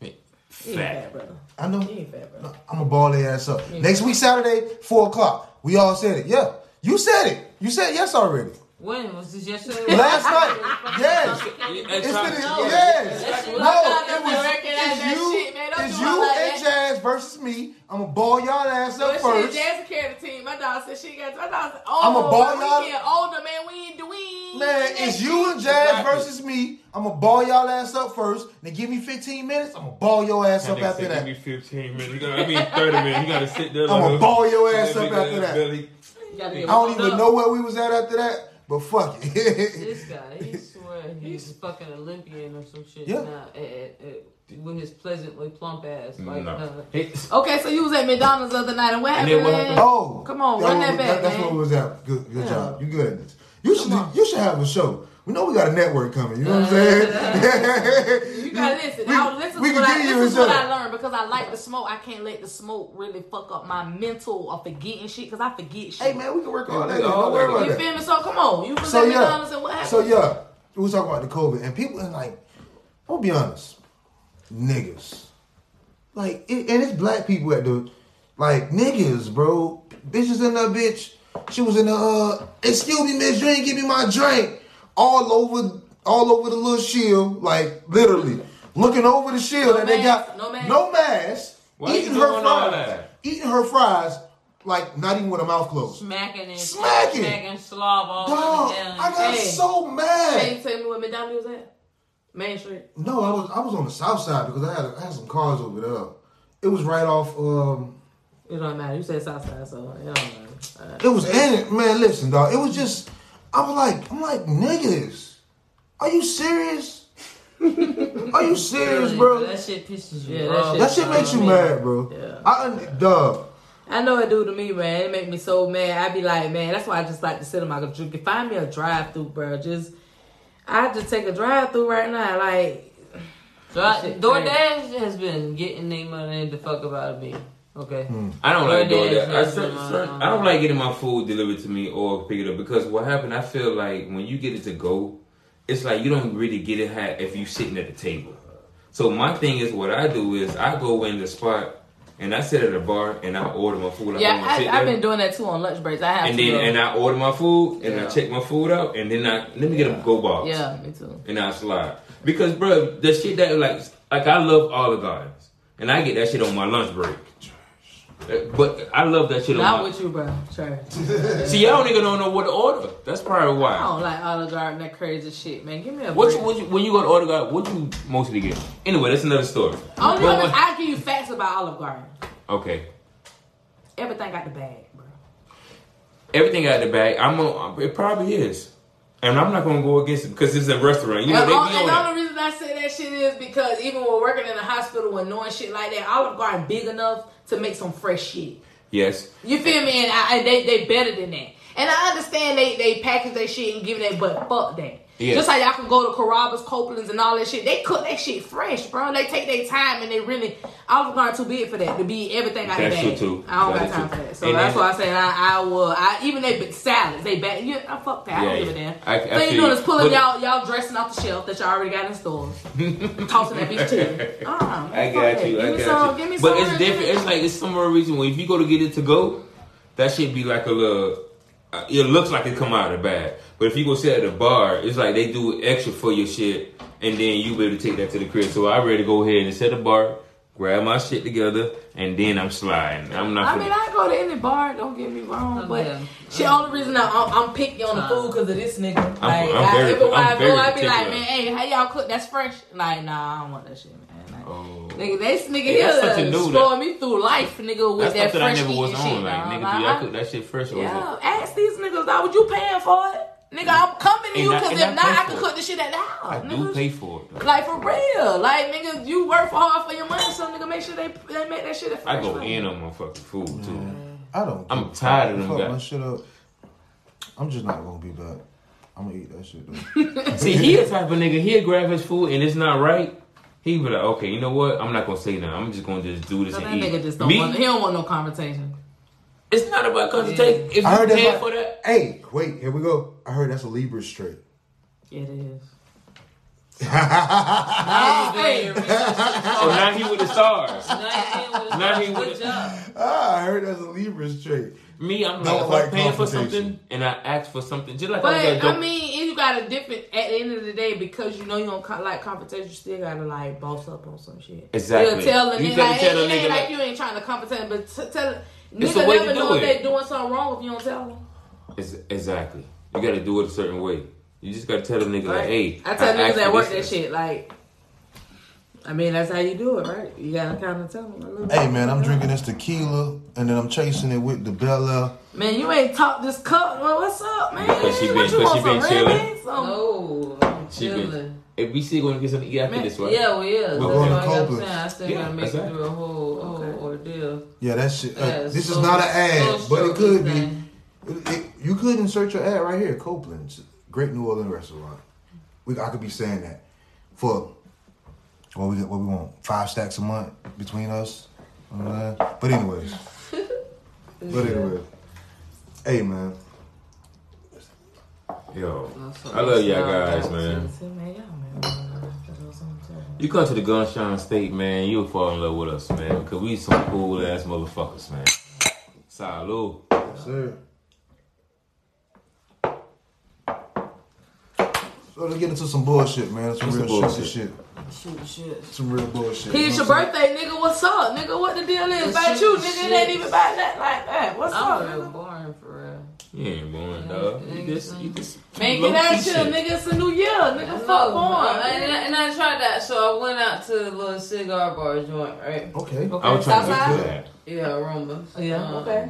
You ain't Fat. fat, brother. I know. You ain't fat, brother. I'm gonna ball their ass up. Next week Saturday, four o'clock. We all said it. Yeah, you said it. You said yes already. When was this yesterday? Last night. Yes. Yeah, It's try- been No. yes. No, what I thought it was was recognize it's that you, shit, man. It's you and. Jazz versus me. I'm gonna ball y'all ass But up shit, first. Jazz carry the team. My dog said she got. My dog said, "Oh, I'ma ball y'all- getting older, man. We ain't doing." Man, it's you and Jazz Exactly. versus me. I'm gonna ball y'all ass up first. Then give me 15 minutes. I'm gonna ball your ass That up after that. Give me 15 minutes. I mean 30 minutes. You gotta sit there. I'ma like, ball your ass up after that. belly. I don't even up. know where we was at after that, but fuck it. This guy, he swear he's a fucking Olympian or some shit Yeah. now. eh, eh, eh, with his pleasantly plump ass. Like, No. uh, Okay, so you was at McDonald's the other night, and what happened? then what man? oh, Come on, that run was- that back, That's man. what was at. Good, good Yeah. job. You good at this. You should. On. You should have a show. We know we got a network coming. You know what I'm saying? You gotta listen. We- I, this is, we what, can I, give you this is what show. I learned because I like the smoke. I can't let the smoke really fuck up my mental of forgetting shit because I forget shit. Hey man, we can work on Yeah, that. we Don't worry about you that. feel me? So come on, you was So at yeah. McDonald's and what happened? So yeah, we was talking about the COVID and people and like, I'll be honest, niggas, like, it, and it's black people at the, like niggas, bro, bitches in that bitch. She was in the, uh, excuse me, miss, you ain't give me my drink. All over, all over the little shield, like literally looking over the shield No that they got, no mask. no mask, eating her fries, eating her fries, like not even with her mouth closed. smacking and Smacking. smacking slob all Dog, over the I got Hey. so mad. Can you tell me what McDonald's was at? Main Street. No, I was I was on the south side because I had I had some cars over there. It was right off. Um, It don't matter. You said Southside, so it don't matter. Uh, it was in it, man. Listen, dog. It was just. I was like, I'm like, niggas, are you serious? are you serious, bro? That shit pisses you Yeah, that off. shit- That shit makes you me. mad, bro. Yeah. I un- dog. I know it do to me, man. It make me so mad. I be like, man, that's why I just like to sit in my computer. Find me a drive through, bro. Just I just take a drive through right now. Like So I, DoorDash has been getting their money the fuck about of me. Okay. I don't like doing that. I, has cer- been, cer- uh, I don't like getting my food delivered to me or pick it up because what happened, I feel like when you get it to go, it's like you don't really get it ha- if you sitting at the table. So my thing is, what I do is I go in the spot and I sit at a bar and I order my food. I yeah, don't wanna sit I, I've there. been doing that too on lunch breaks. I have and to. then go. and I order my food and I check my food out and then I let me get a go box. yeah, me too. and I slide. Because, bro, the shit that like, like I love Olive Gardens, and I get that shit on my lunch break. But I love that shit on Not my. with you, bro. Sure. See, y'all don't even don't know what to order. That's probably why. I don't like Olive Garden, that crazy shit, man. Give me a What you, what you, when you go to Olive Garden, what you mostly get? Anyway, that's another story. Only But other, I give you facts about Olive Garden. okay, Everything got the bag, bro. everything out the bag. I'm. A, it probably is, and I'm not gonna go against it because it's a restaurant. You know and they all- and the only reason I say that shit is because even when working in a hospital and knowing shit like that, Olive Garden big enough to make some fresh shit. Yes, You feel me? And I, I- they they better than that. And I understand they they package their shit and give it that, but fuck that. Yeah. Just like y'all can go to Carrabba's, Copeland's, and all that shit. They cook that shit fresh, bro. They take their time and they really. I was not too big for that to be everything I That's had. true, too. I don't That got time true. for that. So And that's then- why I said I, I will. I even they big salads, they bad. Yeah, I fuck that. I don't give a yeah. damn. I- I you doing is pulling But- y'all y'all dressing off the shelf that y'all already got in stores, tossing that bitch to. Ah, I got that. you. Give I me got some. you. Give me but some. it's different. It's like it's some more reason when if you go to get it to go, that should be like a little. Uh, it looks like it come out of the bag, but if you go sit at a bar, it's like they do extra for your shit, and then you be able to take that to the crib. So I ready to go ahead and set a bar, grab my shit together, and then I'm sliding. I'm not. I finna- mean, I go to any bar. Don't get me wrong, Oh, but yeah. shit. Only reason I, I'm, I'm picky on the food because of this nigga. Like, I'm I, very- everywhere I'm I go, very I be like, man, hey, how y'all cook? That's fresh. Like, nah, I don't want that shit, man. Like, Oh. Nigga, this nigga Yeah, that's here something new spoiled me through life, nigga, with That's that something I never was on. shit. like, nigga, Like, do y'all I- cook that shit fresh or is Yeah, ask these niggas, dog, what you paying for it? Nigga, I'm coming to you because if I not, I can it. cook this shit at the house. I do pay for it. though. Like for real, like nigga, you work hard for your money, so nigga, make sure they they make that shit. I go fresh, in on my fucking food too. I don't. I'm tired of them Fuck guys. my shit up. I'm just not gonna be back. I'm gonna eat that shit though. See, he the type of nigga. He'll grab his food and it's not right. He be like, okay, you know what? I'm not gonna say nothing. I'm just gonna just do this So and that eat. nigga just don't Me, want. He don't want no confrontation. it's not about concentration. If I you heard pay that's for that, Hey, wait, here we go. I heard that's a Libra straight. It is. Now you hey. doing your research. oh, now he with the stars. Now you in with Now he with- ah, I heard that's a Libra straight. Me, I'm Don't like, if like I'm paying for something and I ask for something, just like But I was I mean, if you got a different at the end of the day because you know you don't co- like confrontation, you still gotta like boss up on some shit. Exactly. You tell the nigga gotta like, tell it, the it ain't nigga like, like- you ain't trying to confrontate, but t- tell It's nigga a never know if they doing something wrong if you don't tell them. It's, exactly. You gotta do it a certain way. You just gotta tell the nigga like, hey, I tell niggas asked that work that shit like. I mean, that's how you do it, right? You gotta kind of tell them. A little Hey man, I'm drinking this tequila and then I'm chasing it with the Bella. Man, you ain't talked this cup. Well, what's up, man? Because she been- what you because want, she been chilling. Some- No, I'm She been- chilling. If we still gonna get something to eat after Man, this, right? Yeah, well, yeah. We're going to I'm Copeland's. I still Yeah, gotta make it through a whole, whole ordeal. Yeah, that shit. uh, Yeah, this is not an ad, slow but it could this be. It, it, you could insert your ad right here, Copeland's, great New Orleans restaurant. We I could be saying that for what we what we want five stacks a month between us. You know what I'm saying? But anyways, but anyway, hey man, Yo, I love it's y'all guys, man. too. See, man, y'all, man, that's what I'm saying. You come to the Gunshine State, man, you'll fall in love with us, man, because we some cool ass motherfuckers, man. Salud. sir. So let's get into some bullshit, man. Some What's real the shit. bullshit? shit. Shoot, shit. Some real bullshit. It's your know what I'm birthday, nigga. What's up, nigga? What the deal is? About you, is nigga. It ain't even about that like that. What's I'm up, real nigga? boring for real. You ain't born, dog. You nigga, just, you just. Man, low get out key here, nigga. It's a new year, nigga. No, Fuck on. And, I- and I tried that, so I went out to a little cigar bar joint, right? Okay. Okay, I was trying to Southside? get to that. Yeah, Aromas. Yeah, Um, okay.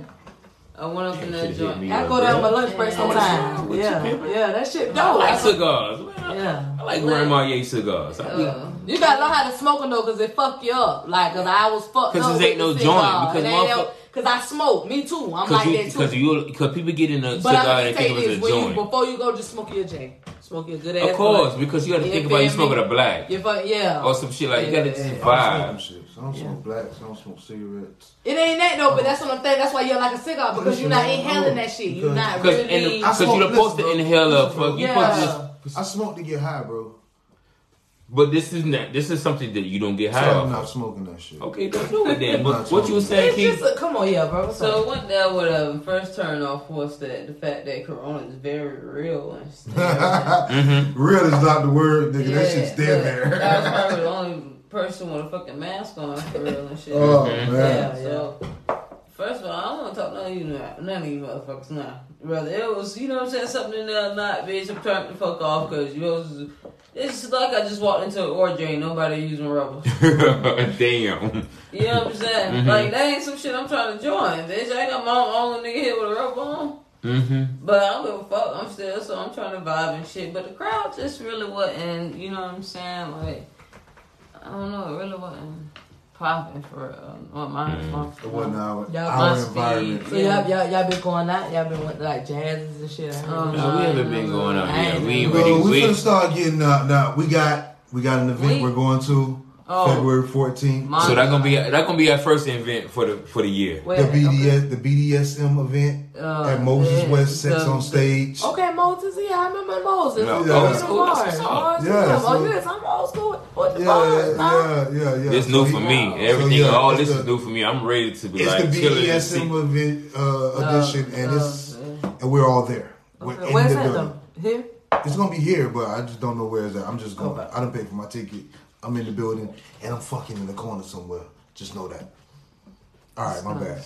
I went up in Damn, that should've joint. I go down my lunch break Yeah. sometime. Yeah, yeah, that shit I dope. like cigars, man. Yeah. I like Grandma Ye cigars. I Uh, You gotta learn how to smoke them though, cause it fuck you up. Like, cause I was fucked 'Cause up. this ain't no the joint, because It ain't no- Cause I smoke. Me too. I'm like you, that too. cause you, cause people get in a but cigar and think take it this as a when you, joint. before you go, just smoke your J. Smoke your good ass. Of course, blunt. because you got to think about you feel me? smoking a black You fuck, yeah. or some shit like you got to Yeah, just yeah, I don't vibe. smoke shit. I don't smoke blacks. I don't smoke cigarettes. It ain't that though, but that's what I'm saying. That's why you're like a cigar because you're not inhaling that shit. You're not Because really. because you're supposed to inhale up. Listen, bro. Fuck, Yeah. just. I smoke to get high, bro. But this is not. This is something that you don't get So high I'm off. not smoking that shit. Okay, don't do it then. I'm But what you were saying, it's Keith? just a, come on, yeah, bro. So up? what that would have first turn off was that the fact that Corona is very real and stuff. Mm-hmm. Real is not the word, nigga. that shit's but there. I was probably the only person with a fucking mask on for real and shit. oh man. Yeah. So first of all, I don't want to talk none of you none of you motherfuckers now. Brother, it was you know what I'm saying something in there not bitch. I'm turning the fuck off because you was. It's like I just walked into an orgy and nobody using rubber. Damn. You know what I'm saying? Mhm. Like that ain't some shit I'm trying to join, bitch. I ain't got my own nigga here with a rubber on. Mm-hmm. But I don't give a fuck. I'm still so I'm trying to vibe and shit. But the crowd just really wasn't. You know what I'm saying? Like I don't know. It really wasn't popping for real. Well, mine, my, It wasn't our, Y'all our must be- environment. So y'all, y'all, y'all been going out? Y'all been with like jazzes and shit? I. Oh, No, we haven't been going out I yet. We ain't really- Well, we we- finna start getting uh, now. We got we got an event We- we, are going to Oh. February 14th. Mine- So that gonna be that gonna be our first event for the for the year. Where? the BDS the BDSM event Uh, at Moses yeah, West Sex the- on Stage. Okay, Moses. Yeah, I remember Moses. No, Yeah. Old old school, that's what's up. Yeah, Yeah, so- oh yes, I'm old school with, with the Yeah, bars. nah. yeah, yeah, yeah. It's So new he- for me. so, Everything, yeah, all this the- is new for me. I'm ready to be It's like the chilling and see. BDSM event uh, edition, and it's uh, and we're all there. We're Where's that though? Here? It's gonna be here, but I just don't know where it's at. I'm just going. Okay. I done paid for my ticket. I'm in the building, and I'm fucking in the corner somewhere. Just know that. All right, my bad.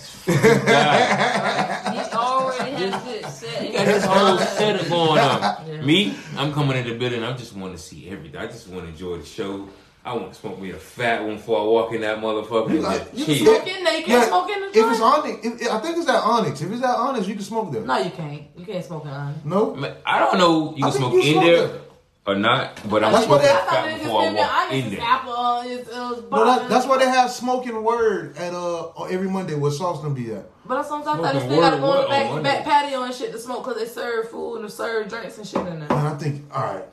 God, He already has it set. he got his whole setup going on. Yeah. Me, I'm coming in the building. I just want to see everything. I just want to enjoy the show. I want to smoke me a fat one before I walk in that motherfucker and like- You chill. can smoke in there. Smoke in the if it's. Onyx, if, I think it's that Onyx. If it's that Onyx, you can smoke there. No, you can't. You can't smoke in on. No, I don't know you can smoke you in smoke there there. Or not, but I'm That's what smoking they- thought fat niggas before I walk in there. apple. Uh, is, no, that, that's why they have smoking word at uh every Monday where sauce gonna be at. But I sometimes I thought they Smoking still gotta go on the back, back patio and shit to smoke because they serve food and they serve drinks and shit in there. And I think, all right,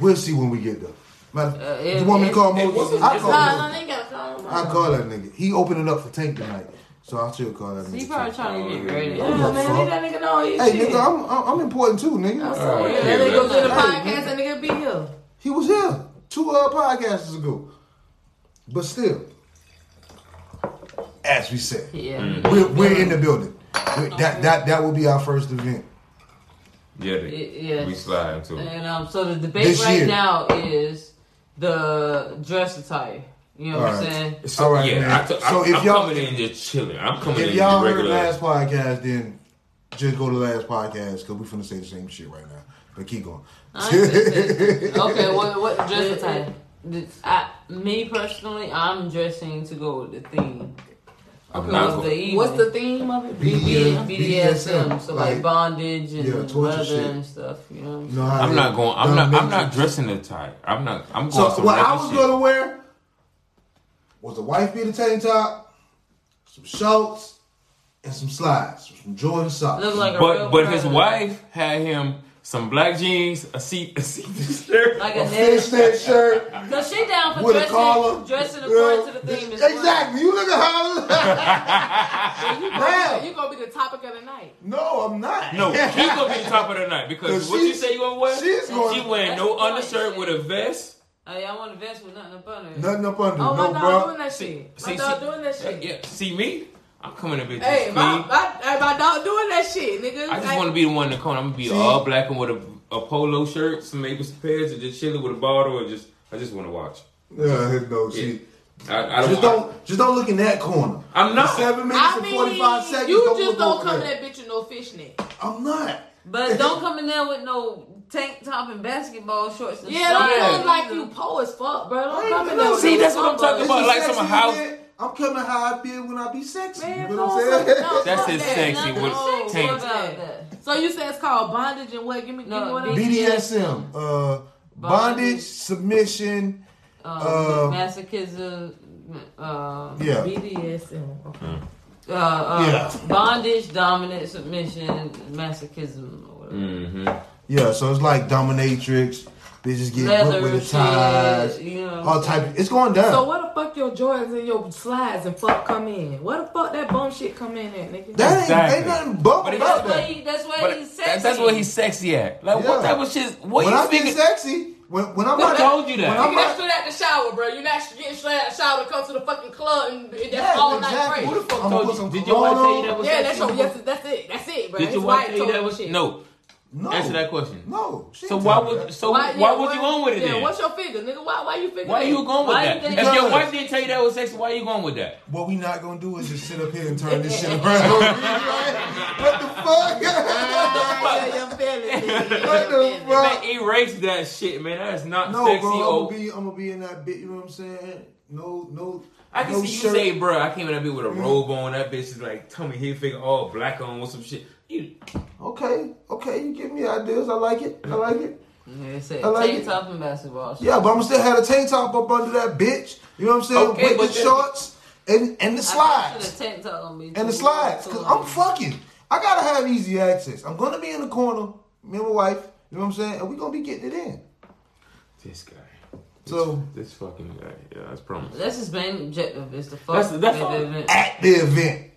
we'll see when we get there. Matter, Uh, you want me to call Moses? I it's call Nah, Moses. no, they ain't gotta call. I call that nigga. He opening up for Tank tonight, so I should call that He nigga. probably trying to get ready. Yeah, man, leave that nigga know he Hey, shit. nigga, I'm, I'm I'm important too, nigga. That's All all. right, Yeah, yeah, that nigga goes in the that's- podcast and nigga be here. He was here two uh, podcasts ago, but still, as we said, Yeah. Mm. we're, we're in the building. We- That that that will be our first event. Yeah, they, yeah. we slide into it. And um, so the debate This right year. now is the dress attire. You know what I'm Alright. saying? So, All right, yeah, man. I t- So I, if I'm y'all- coming in just chilling. I'm coming If in y'all just heard regular. last podcast, then just go to last podcast because we finna say the same shit right now. But keep going. I ain't gonna say- okay, what what dress attire? I, me personally, I'm dressing to go with the theme. Okay, not of going- the. What's the theme of it? BDSM, BDSM, so like, like- bondage and Yeah, leather shit. and stuff. You know. What I'm You know saying? how I'm not going. I'm not. I'm not dressing the tie. I'm not. I'm going. So what I was gonna wear was the wife beater tank top, some shorts, and some slides, some Jordan socks. Look like a But but his wife had him some black jeans, a seat, a seat shirt. like a a fish net. shirt So she down for with a dressing, collar. dressing Yeah. according to the theme as well. Exactly. You look at how. You Damn. gonna, be, you gonna be the topic of the night. no, I'm not. No, he's gonna be the top of the night because Cause what you say you gonna wear? she's going- she wearing no undershirt with a vest. Hey, I want to vest with nothing up under it. Nothing up under. Oh, my no, dog bro. doing that shit. My See, dog see- doing that uh, shit. Yeah, see me? I'm coming a bit Hey, clean. my, my, hey, my dog doing that shit, nigga. I just Like, want to be the one in the corner. I'm gonna be See? all black and with a, a polo shirt, some maybe some pairs, and just chilling with a bottle, and just I just want to watch. Yeah, no, see. I, I don't. Just don't, just don't look in that corner. I'm not. Seven minutes I and mean, forty-five seconds. you don't just don't come in that bitch with no fishnet. I'm not. But don't come in there with no tank top and basketball shorts. And Yeah, don't slides look like you po as fuck, bro. I Don't ain't come in gonna See, that's what I'm talking bro. about. like some house- man. I'm coming how I feel when I be sexy. Man, you know no, what I'm saying? no, That's his that. sexy Nothing with sexy tank. about that. So you say it's called bondage and what? Give me, No, give me what B- else? BDSM, uh, bondage, Bondage. submission. Um, Uh, masochism. Uh, Yeah, BDSM. Okay. uh, uh, Yeah. bondage, dominant, submission, masochism, or whatever. Mm-hmm. Yeah. So it's like dominatrix. Bitches get Leather whipped with the shit, ties. you know. All type. Of, it's going down. So where the fuck your Jordans and your slides and fuck come in? Where the fuck that bum shit come in at, nigga? that ain't, Exactly. ain't nothing bump But about That's why that. he, that's why But he's that, sexy. that's what he's sexy at. Like Yeah. what type of shit? What when you I get figure? sexy, when when I'm Who not told you that? When I'm Nigga, not, that's straight out the shower, bro. You're not getting straight out the shower to come to the fucking club and that's Yeah, all night exactly. break. Who the fuck Told I'ma you- put some Did your wife tell you that was Yeah, sexy? that's your, yes, that's it. That's it, bro. Did His your wife wife tell you that was shit. no? No. Answer that question. No. So why tell would so why, yeah, would you going with it yeah, then? what's your figure, nigga? Why, why you figure Why that? you going with Why that? you If your wife didn't tell you that was sexy, why you going with that? What we not gonna do is just sit up here and turn this shit around. what the fuck? Ah, yeah, your feelings, nigga. What the Your feelings. fuck? Man, erase that shit, man. That is not No, sexy. bro. I'm oh, gonna be, I'm gonna be in that bit. You know what I'm saying? No, no. I can no see you shirt. say, bro, I came in that bitch with a robe on. That bitch is like Tommy Hilfiger, all black on with some shit. You, Okay, okay. You give me ideas. I like it. I like it. Yeah, said I like tank it. top and basketball. shorts. Yeah, but I'm still have a tank top up under that bitch. You know what I'm saying? Okay, With but the then- shorts and and the slides. The tank top gonna be and the slides. Cause. I'm fucking. I gotta have easy access. I'm gonna be in the corner, me and my wife. You know what I'm saying? And we gonna be getting it in. This guy. So This fucking guy. Yeah, that's promise. That's his main objective is to fuck That's- that's at the event. at the event,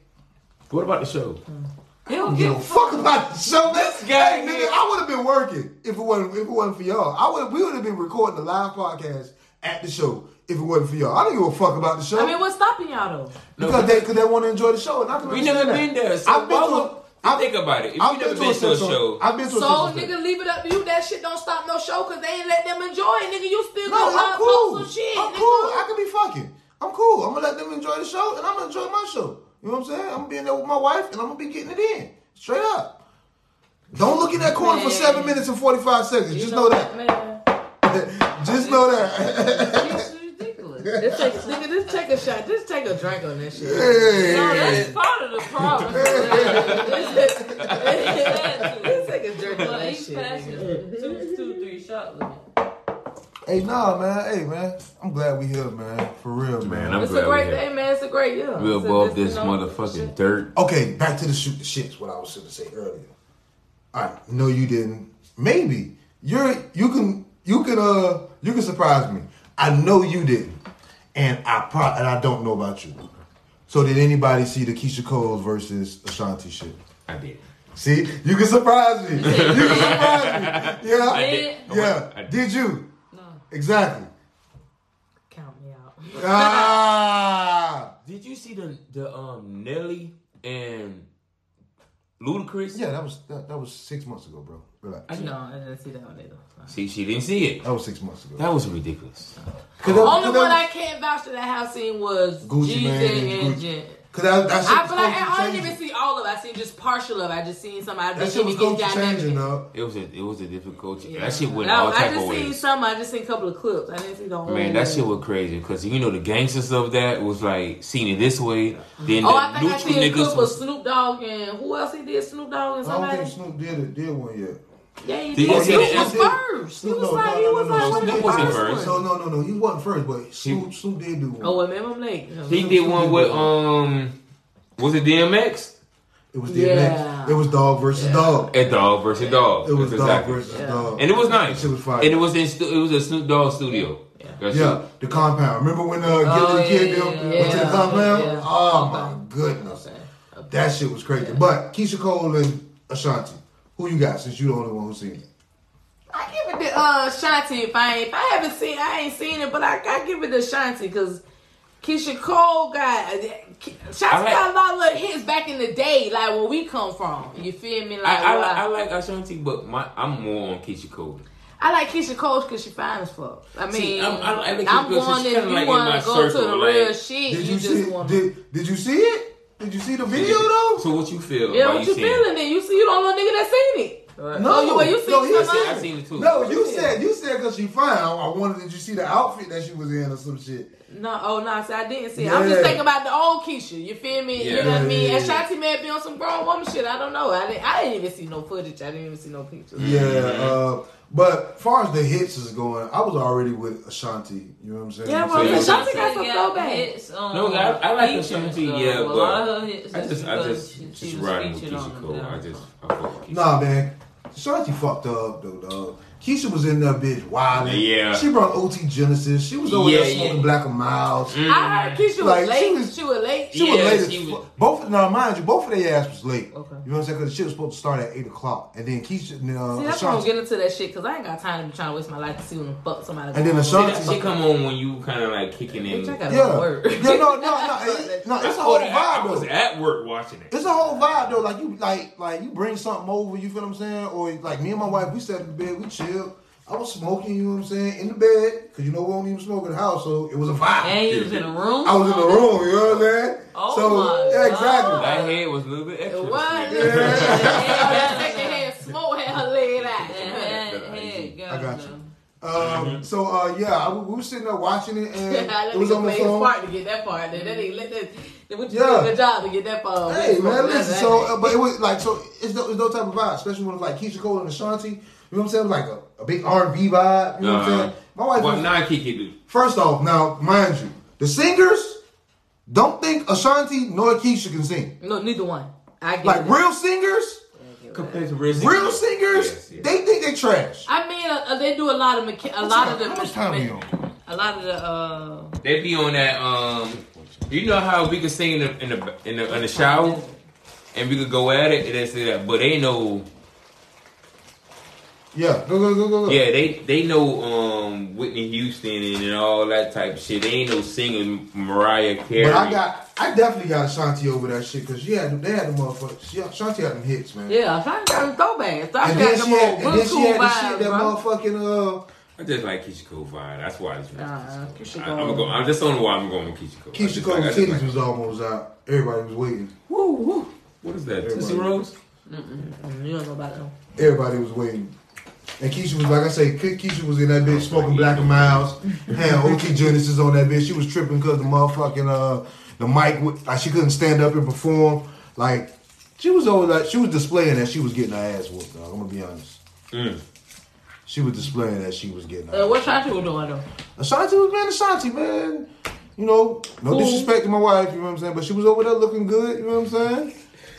What about the show? Hmm. He don't give give a fuck about the show. This guy hey, nigga. I would have been working if it wasn't if it wasn't for y'all. I would we would have been recording the live podcast at the show if it wasn't for y'all. I don't give a fuck about the show. I mean, what's stopping y'all though? because they because they want to enjoy the show. And I can We understand never that. been there. So I've been why to. would- I've- think about it. If I've you never been to a show, I've been to a So Central Station. nigga, leave it up to you. That shit don't stop no show because they ain't let them enjoy it, nigga. You still No, gonna I'm cool. post some shit, I'm nigga. cool. I can be fucking. I'm cool. I'm gonna let them enjoy the show, and I'm gonna enjoy my show. You know what I'm saying? I'm gonna be in there with my wife, and I'm gonna be getting it in straight up. Don't look in that corner for seven minutes and forty five seconds. You Just know that. man. Just know that. It's ridiculous. Just take, nigga, just take a shot. Just take a drink on that shit. No, that's part of the problem. Just take a drink on But that shit. two, two, three shot limit. Hey, nah, man. Hey, man. I'm glad we here, man. For real, man. Man, I'm It's glad a great day, here. man. It's a great year. We're above it's, this you know, motherfucking shit. dirt. Okay, back to the shoot the shits. What I was going to say earlier. I know you didn't. Maybe you're you can you can uh you can surprise me. I know you didn't, and I pro and I don't know about you. So did anybody see the Keyshia Coles versus Ashanti shit? I did. See, you can surprise me. You can surprise me. Yeah, I did. yeah. I did. Did you? No. Exactly. Count me out. Ah. Did you see the the um Nelly and Ludacris? Yeah, that was that, that was six months ago, bro. Relax. No, I didn't see that one either. See, she didn't see it. That was six months ago. That was ridiculous. Cause that- Only one I can't vouch to that house scene was Gucci Jeezy Mane and and Gucci- Jen. Cause that, that shit I feel like supposed I didn't change. even see all of it. I seen just partial of it. I just seen some. I That just shit was it to dynamic. change, dog. It was a it was a difficult. Yeah. That shit went I- all I type just seen ways. some. I just seen a couple of clips. I didn't see the whole. Man, that shit was crazy because you know the gangsters of that was like seeing it this way. Uh-huh. Then Oh, the I think I neutral seen a niggas clip of was. Snoop Dogg and who else he did? Snoop Dogg and I don't somebody. think Snoop did it, did one yet. Yeah, he Did did. you He was first. He was no, like no, he no, was no, like no, one of the first first. No, no, no, no. He wasn't first, but Snoop, Snoop did do one. Oh, remember him late. He did one with um, was it DMX? It was DMX. Yeah. It was dog versus dog. A dog versus dog. It was That's dog exactly. versus Yeah. dog. And it was nice. It was fire. And it was in stu- it was a Snoop Dogg studio. That yeah, shit- the compound. Remember when uh, Oh, Gillie Da Kid yeah, them yeah, went to the compound? Yeah. Oh my goodness, that shit was crazy. But Keyshia Cole and Ashanti, who you got? Since you the only one who seen it. I give it to uh Shanti if I ain't, if I haven't seen I ain't seen it, but I, I give it to Shanti because Keyshia Cole got uh, Shanti I like- got a lot of little hits back in the day, like where we come from. You feel me? Like I, I, where like- I like uh, Ashanti, but my I'm more on Keyshia Cole. I like Keyshia Cole because she fine as fuck. I mean, See, I'm- I- I like I'm going she's if you like want to go to the like- real shit. Did you, you, just see? want Did Did you see it? Did you see the video though? So what you feel? yeah, what you seeing it? feeling? Then you see you don't know nigga that seen it. No, you- well, you seen no, you said- I seen it too. No, you said you said because she fine. I, I wanted. Did you see the outfit that she was in or some shit? No, oh no, see, I didn't see. it. I'm just thinking about the old Keyshia. You feel me? You know what I mean? And yeah, Shanti may be on some grown woman shit. I don't know. I didn't. I didn't even see no footage. I didn't even see no pictures. Yeah, uh, but far as the hits is going, I was already with Ashanti. You know what I'm saying? Yeah, So well, you- Ashanti got some Yeah, throwback. hits on No, I- I like features, Ashanti, though. yeah, a but lot of her hits I just I just she- she just was riding with featured on Keyshia them, Cole. I just I fuck with Keyshia. Nah, man. Ashanti fucked up though, dog. Keyshia was in that bitch wilding. Yeah. She brought OT Genasis. She was over Yeah, there smoking yeah. Black and Milds. Mm. I heard Keyshia was Like, she late. was- she was late. She was Yeah, late as she fuck. was- Both now, mind you, both of their ass was late. Okay. You know what I'm saying? Because the shit was supposed to start at eight o'clock, and then Keyshia, uh, See, that's why I'm Ashanti, getting into that shit because I ain't got time to be trying to waste my life to see when the fuck somebody. And then going See, Ashanti- on. that shit come on when you kind of like kicking in. Bitch, I yeah, work. yeah, no, no, no, it- no, it's a whole I, I vibe was though. at work watching it. It's a whole vibe though. Like you, like, like you bring something over. You feel what I'm saying? Or like me and my wife, we sat in the bed, we chilled. I was smoking. You know what I'm saying? In the bed, because you know we don't even smoke in the house, so it was a vibe. And you was in a room. I was in the room. You know what I'm saying? Oh so my yeah, exactly. God. That head was a little bit extra. What? Yeah. Secondhand smoke had her laid out. Head, head, I got you. them. Um, so uh, yeah, I, we were sitting there watching it, and it was nigga on the play phone. part to get that part. Then that ain't let that. Then what you Yeah. did a good job to get that part. Hey man, listen. that So, ain't- uh, but it was like so. It's no, it's no type of vibe, especially when it's like Keyshia Cole and Ashanti. You know what I'm saying? It was like a, a big R and B vibe. You know what I'm Uh-huh. saying? My wife. Well, was- now Kiki do. First off, now mind you, the singers don't think Ashanti nor Keyshia can sing. No, neither one. I get Like it. real singers, Compared to real real singers, singers, yes, yes. they think they trash. I mean, uh, they do a lot of mecha- a lot of the How much time we on? a lot of the uh They be on that. Um, you know how we could sing in the in the in the, in the shower, and we could go at it and they say that, but they know. Yeah, go go go go go. Yeah, they they know um Whitney Houston and, and all that type of shit. They ain't no singing Mariah Carey. But I got, I definitely got Ashanti over that shit because she had, they had the motherfuckers. She, Ashanti had them hits, man. yeah, I'm trying to get them throwbacks. I And got then them she had, old and then she good had the school shit that vibes, bro. motherfucking uh. I just like Keyshia Cole vibe. That's why. It's, Nah, Keyshia I, Cole. I'm go, I just don't know why I'm going with Keyshia Cole. I Keyshia just Cole's like- titties like- was almost out. Everybody was waiting. Woo woo. What is that? Everybody. Tootsie Rolls? Mm, You don't know about them. Everybody was waiting. And Keyshia was like I say, Ke- Keyshia was in that bitch smoking Black and Milds. Had OT Genasis on that bitch. She was tripping because the motherfucking uh the mic would- like she couldn't stand up and perform. Like she was always like she was displaying that she was getting her ass whooped. Dog. I'm gonna be honest. Mm. She was displaying that she was getting her. Uh, ass what Shanti was doing though? Ashanti was man, Ashanti, man. You know, no Cool. disrespect to my wife, you know what I'm saying? But she was over there looking good, you know what I'm saying?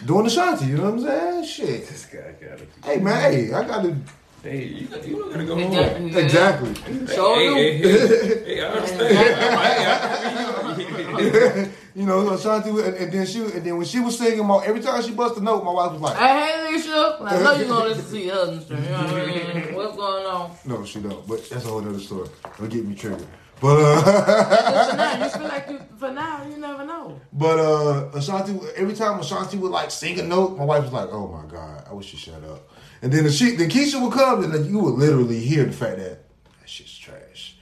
Doing the Ashanti, you know what I'm saying? Shit. This guy got it. Hey man, hey, I gotta Hey, you, you don't gotta go home. Exactly. exactly. Sure Hey, do. hey, hey, hey, I understand. You know, Ashanti, and, and then she, and then when she was singing, my, every time she bust a note, my wife was like, Hey, hey, Alicia. I know you're gonna listen to your husband. You know what I mean? What's going on? "No, she don't." But that's a whole other story. Don't get me triggered. But uh, For now, you feel like you. For now, you never know. but uh, Ashanti, every time Ashanti would like sing a note, my wife was like, "Oh my god, I wish you shut up." And then the she, then Keyshia would come, and then you would literally hear the fact that that shit's trash.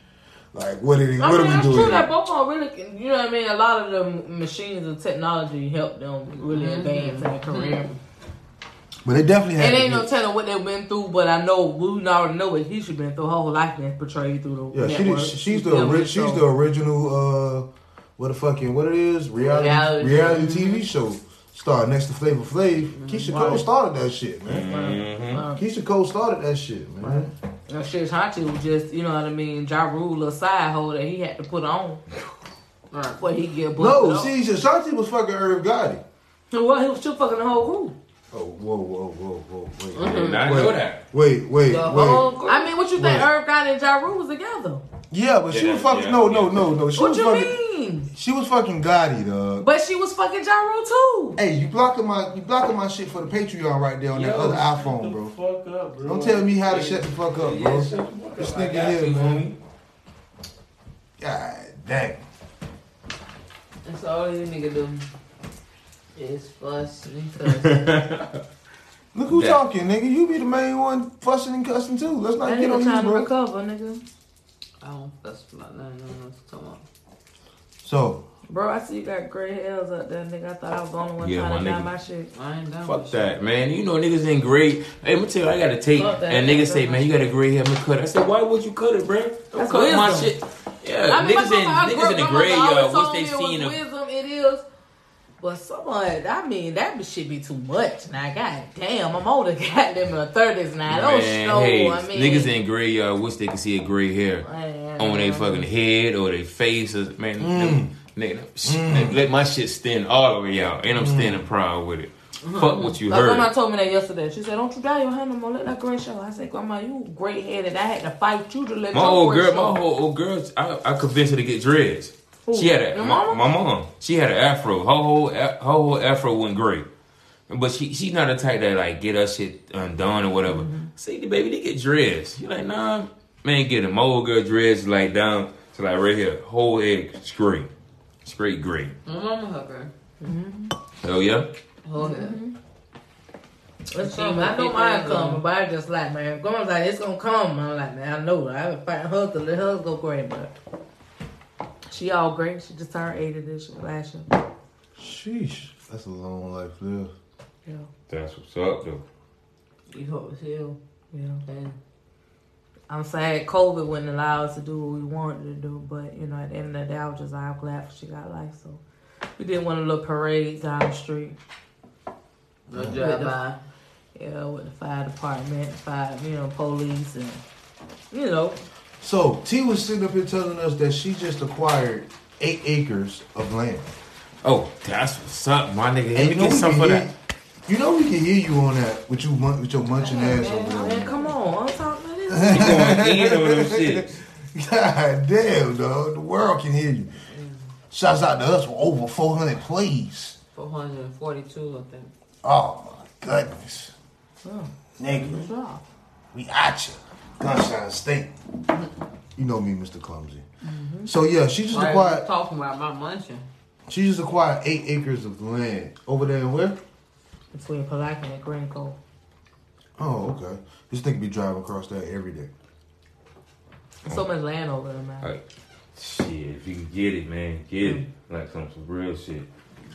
Like, what did he, I what mean, are we it's doing? true that here? both of them really, can, you know what I mean. A lot of the machines and technology help them really advance in their career. But they definitely had. And to ain't no telling what they've been through, but I know we already know what he should been through. Her whole life been portrayed through the Yeah, she, did- she's the ori- she's the original uh what the fucking what it is reality reality, Reality. TV show star next to Flavor Flav. Keyshia Cole started that shit, man. Mm-hmm. Keyshia Cole started that shit, man. and shit, Hanchi was just, you know what I mean, Ja Rule a side hole that he had to put on. Right. But he get No, busted see, Ashanti was fucking Irv Gotti. up. Well, he was still fucking the whole crew. Oh, whoa, whoa, whoa, whoa, wait, I did wait, wait, know that. wait, wait, The wait. whole crew. I mean, what you think? Wait. Irv Gotti and Ja Rule was together. Yeah, but she was fucking yeah, no, no, no, no. She What was you fucking mean? She was fucking Gotti, dog. But she was fucking Ja Rule too. Hey, you blocking my you blocking my shit for the Patreon right there on that other iPhone, bro. The fuck up, bro. Don't tell me how to shut the fuck up, bro. Yeah, shut the fuck This up. I nigga here, you, man. God dang. That's all you nigga do. Is fuss and cuss. Look who That- talking, nigga. You be the main one fussing and cussing too. Let's not That get on you, trying to bro. recover, nigga. I don't fuss about nothing. I don't know what you're talking about. So, Bro, I see you got gray hairs up there, nigga. I thought I was the only one Yeah, trying to my dye nigga. my shit. I ain't down Fuck with that, man. You know niggas ain't great. Hey, let me tell you, I got a tape, that. and niggas say, man, you got a gray hair, I'm gonna cut it. I said, why would you cut it, bro? Don't That's cut my wisdom. shit. Yeah, I mean, my niggas in niggas grew in the up, my mother graveyard. always What's told they me it was Wisdom, it is. But someone, I mean, that should be too much. Now, god damn, I'm older, goddamn, in my thirties now. Don't Man, show. hey, I mean, niggas in graveyard wish they could see a gray hair Man. on their fucking head or their face. Or, man, Mm. nigga, sh- let my shit stand all the way out, and I'm Mm. standing proud with it. Fuck what you Like grandma heard. told me that yesterday. She said, "Don't you dye your hair no more. Let that gray show." I said, "Grandma, you gray headed. I had to fight you to let My your old gray girl, show." my whole old girl, I, I convinced her to get dreads. Who? She had a Your my, mama? my mom. She had an afro. Her whole her whole afro went gray. But she she's not the type that like get her shit undone or whatever. Mm-hmm. See the baby, they get dreads. You like nah, man, get a My old girl dreads like down to like right here, whole head straight, straight gray. My mama hugger. Hell yeah. Hold Mm-hmm. it. It's coming. I know mine coming, but I just like, man, grandma's like, it's gonna come. I'm like, man, I know. I've been fighting her to let her go gray, but she all gray. She just turned 80 this year, last year. sheesh, that's a long life lived. Yeah, That's what's up though. You hope it's healed. yeah. And I'm sad COVID wouldn't allow us to do what we wanted to do, but you know, at the end of the day, I was just like, I'm glad she got life. So we did one of the little parades down the street. no drive by. Yeah, with the fire department, fire, you know, police, and you know, So T was sitting up here telling us that she just acquired eight acres of land. Oh, that's what's up, my nigga. Let me you know get we some can for hear- that. You know we can hear you on that with you mun- with your munching ass over Man, there. come on, I'm talking about this. You going in on them shit. God damn, dog. The world can hear you. Shouts out to us for over 400 plays. 442, I think. Oh, my goodness. Oh, Nigga, we at you. Gunshine State. You know me, Mr. Clumsy. So, yeah, she just Right, acquired talking about my munching. she just acquired eight acres of land. Over there in where? Between Palatka and Green Cove. Oh, okay. This nigga be driving across that every day. There's so much land over there, man. Like, shit, if you can get it, man, get it. Like some, some real shit.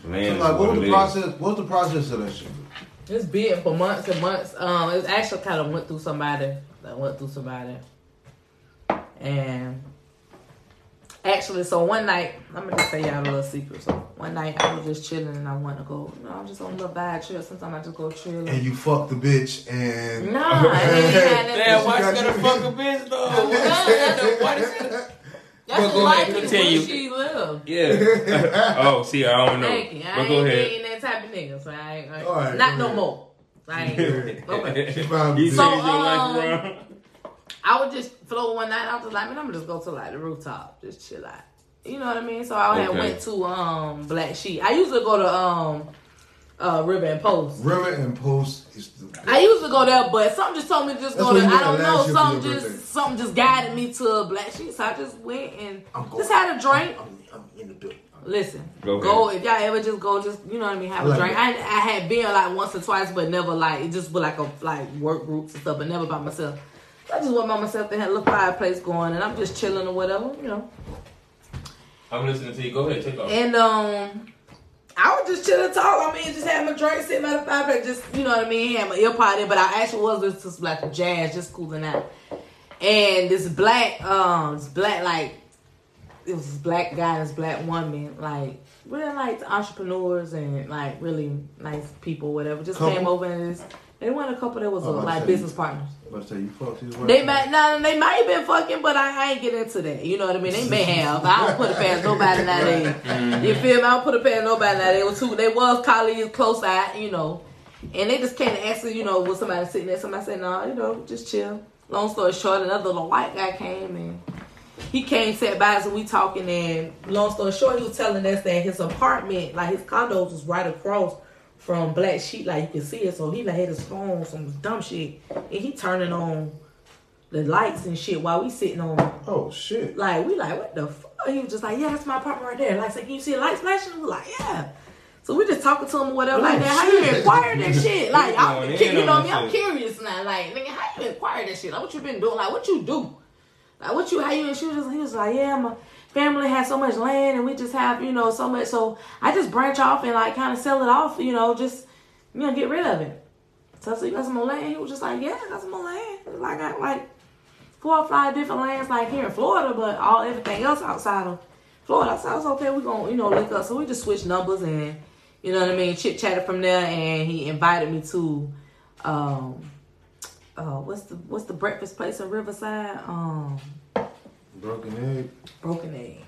So, Land like, is what what was the process? What was the process of that shit? It's been for months and months. Um, it actually kind of went through somebody. That went through somebody. And actually, so one night, I'm gonna just tell y'all a little secret. So one night, I was just chilling and I want to go. You know, I'm just on a little bad trip. Sometimes I just go chill. And you fucked the bitch and. Nah, I ain't had nothing. Damn, why She she got gotta you. fuck a bitch though? Why does it- That's Well, just go like ahead, it continue. where she live. Yeah. oh, see, I don't know. Thank you. I But ain't, go ahead. ain't that type of nigga. So I ain't, I ain't- All right, not no ahead. more. I ain't. Okay. You So, bitch. changed life um. I would just float one night. I was just like, man, I'm gonna just go to like the rooftop, just chill out. You know what I mean? So I had went to um Black Sheep. I used to go to um uh River and Post. River and Post is the. I used to go there, but something just told me to just That's go what there. I don't know. last year for Something just birthday. something just guided me to Black Sheep. So I just went and I'm just had a drink. I'm, I'm in the building. Listen, Go go, if y'all ever just go, just you know what I mean, have I like a drink. that. I, I had been like once or twice, but never like it just was like a like work groups and stuff, but never by myself. I just went by myself. They had a little fireplace going, and I'm just chilling or whatever, you know. I'm listening to you. Go ahead, take off. And um, I was just chilling, talk. I mean, just had my drink, sitting by the fireplace, just you know what I mean. Had my ear pod in, but I actually was listening to some, like jazz, just cooling out. And this black, um, this black like it was this black guy, and this black woman, like really like entrepreneurs and like really nice people, whatever. Just Couple? came over and just, they weren't a couple. That was Oh, I like see. business partners. I'm about to say you fucked his wife. They might no, they might have been fucking, but I, I ain't get into that. You know what I mean? They may have. I don't put it past nobody nowadays. Mm-hmm. You feel me? I don't put it past nobody nowadays. They was two. They was colleagues, close eye, you know, and they just came to ask, you know, was somebody sitting there? Somebody said, no, you know, just chill. Long story short, another little white guy came and he came, sat by us, and we talking. And long story short, he was telling us that his apartment, like his condos, was right across from Black Sheep, like you can see it. So he like had his phone, some dumb shit, and he turning on the lights and shit while we sitting on. Oh shit. Like we like what the fuck? He was just like, yeah, that's my apartment right there. Like, so can you see the lights flashing? We like, yeah. So we just talking to him or whatever like Oh, that. How you shit. inquire that shit? Like, I'm, you know me? I'm curious now. Like, nigga, how you inquire that shit? Like, what you been doing? Like, what you do? Like, what you? How you? And she was just, he was like, yeah, my family has so much land, and we just have, you know, so much. So I just branch off and like kind of sell it off, you know, just you know, get rid of it. So I said, you got some more land? He was just like, yeah, I got some more land. Like, I got like four or five different lands, like here in Florida, but all everything else outside of Florida. So I was okay. we're gonna, you know, look up. So we just switched numbers and, you know what I mean, chit chatted from there. And he invited me to, um, uh, what's the what's the breakfast place in Riverside? Um, Broken egg. Broken Egg.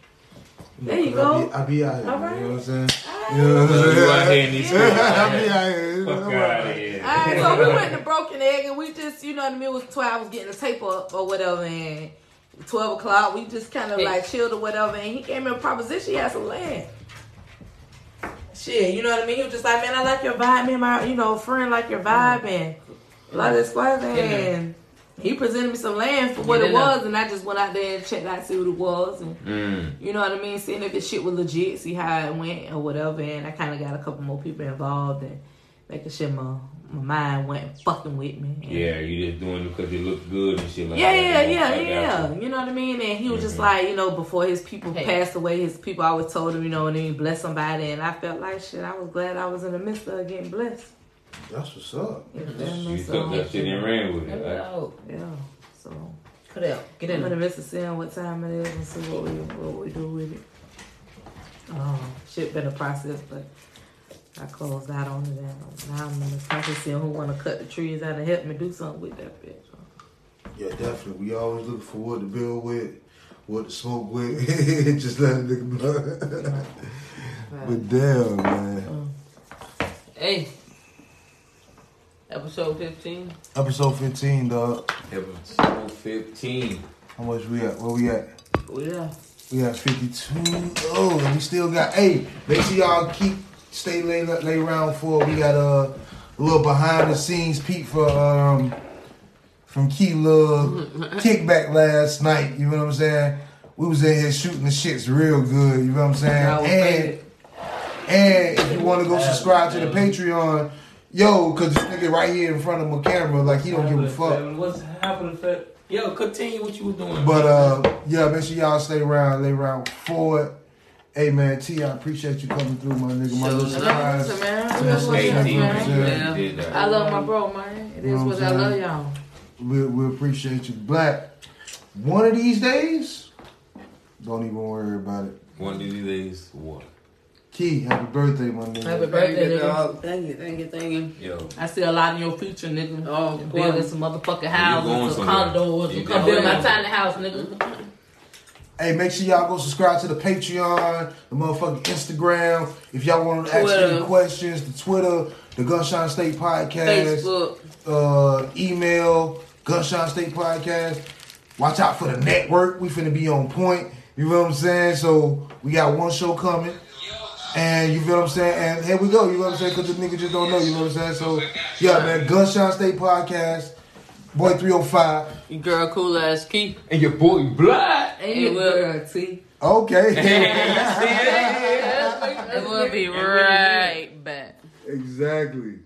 There you 'cause go. I be, I be out here. All You know what I'm saying? You know what I'm saying? you out here in these I man. be out here. Fuck out of here. Alright, so we went to Broken Egg and we just, you know what I mean, it was 12, I was getting the tape up or whatever, and 12 o'clock, we just kind of like chilled or whatever, and he gave me a proposition, he had some land. Shit, you know what I mean? He was just like, man, I like your vibe, me and my, you know, friend like your vibe, and blah, this, blah, and he presented me some land for what Get it was, and I just went out there and checked out, see what it was, and Mm. you know what I mean? Seeing if the shit was legit, see how it went or whatever. And I kind of got a couple more people involved and making sure my, my mind went fucking with me. Yeah, you just doing it because it looked good and shit like yeah, that. yeah, yeah, got yeah. you. Know what I mean? And he was just Mhm. like, you know, before his people Hey. passed away, his people always told him, you know, and then he blessed somebody. And I felt like shit. I was glad I was in the midst of getting blessed. That's what's up. You feel me? You So, took that shit and ran with it. Like, Oh, yeah. So cut out. Get I'm in in the there. midst seeing what time it is and see what we what we do with it. Um, shit been a process, but I closed out on it and now I'm in the process seeing who want to cut the trees out and help me do something with that bitch. Yeah, definitely. We always look for what to build with, what to smoke with. Just let a nigga blow. But damn, man. Hey. Episode 15. Episode 15, dog. Episode 15. How much we at? Where we at? Oh, yeah. We at 52. Oh, and we still got. Hey, make sure y'all keep stay lay lay around for. We got a little behind the scenes peek for um from Key Love kickback last night. You know what I'm saying? We was in here shooting the shits real good. You know what I'm saying? And and if you want to go subscribe to the Patreon, yo, cause this nigga right here in front of my camera, like he don't give a fuck. What's happening, Fat? Yo, continue what you was doing. But uh, yeah, make sure y'all stay around, lay around for it. Hey man, T, I appreciate you coming through, my nigga. My little enough. surprise. man. That's That's what's eighteen, man. man. man. You did. I love my bro, man. It is You know what what I love y'all. We we appreciate you, Black. One of these days, don't even worry about it. One of these days, what? Key, happy birthday, my nigga. Happy birthday, nigga. Thank you, thank you, thank you. Yo. I see a lot in your future, nigga. Oh, building boy. some motherfucking going houses, some somewhere. condos, You and come build my tiny house, nigga. Hey, make sure y'all go subscribe to the Patreon, the motherfucking Instagram. If y'all want to ask any questions, the Twitter, the Gunshine State Podcast. Facebook. uh, email, Gunshine State Podcast. Watch out for the network. We finna be on point. You know what I'm saying? So we got one show coming. And you feel what I'm saying? And here we go. You know what I'm saying? Because the nigga just don't know. You know what I'm saying? So, yeah, man. Gunshine State Podcast. Boy 305. Your girl cool ass Key. And your boy Blood. And It you will. girl, T. Okay. And we'll be right back. exactly.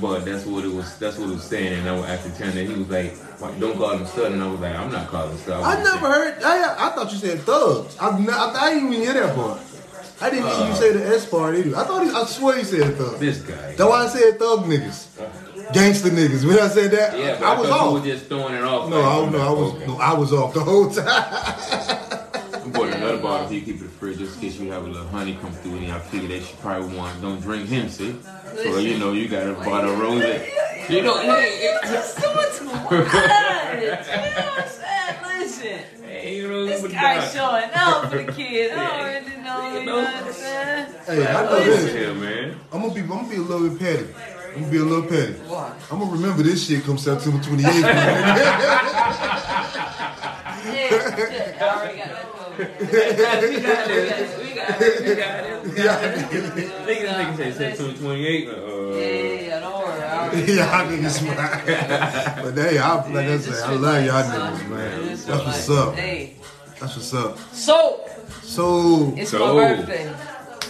But that's what it was. That's what it was saying. And I was after telling that he was like, "Don't call him stud." And I was like, "I'm not calling stud." I never heard. I, I thought you said thugs. I, I, I didn't even hear that part. I didn't hear you uh, say the S part either. I thought he, I swear he said thugs. This guy. That's why I said thug niggas. Gangster niggas. When I said that, Yeah, I, I, was thought you off. were just throwing it off. No, I, no, I was Okay. no, I was off the whole time. I bought another bottle so you keep it in the fridge just in case you have a little honey come through and I figured that she probably want don't drink him, see? So you know you got a bottle of rose. You know, hey, Just doing too much. You know what I'm saying? Listen. hey, you know, This but guy nah. showing out for the kids. I don't really know, you know what I'm saying? hey, I know this. here, man. I'm gonna be, I'm gonna be a little bit petty. I'm gonna be a little petty. Why? I'm gonna remember this shit come September 28th. Yeah, shit, I already got that covered. We got it, we got it, we got it, we got it. We got it. Niggas, niggas say September 28. Uh, Yeah, don't worry. Y'all niggas smart. but hey, I, like I said, I love y'all niggas, man. That's what's up. That's what's up. so So it's my birthday.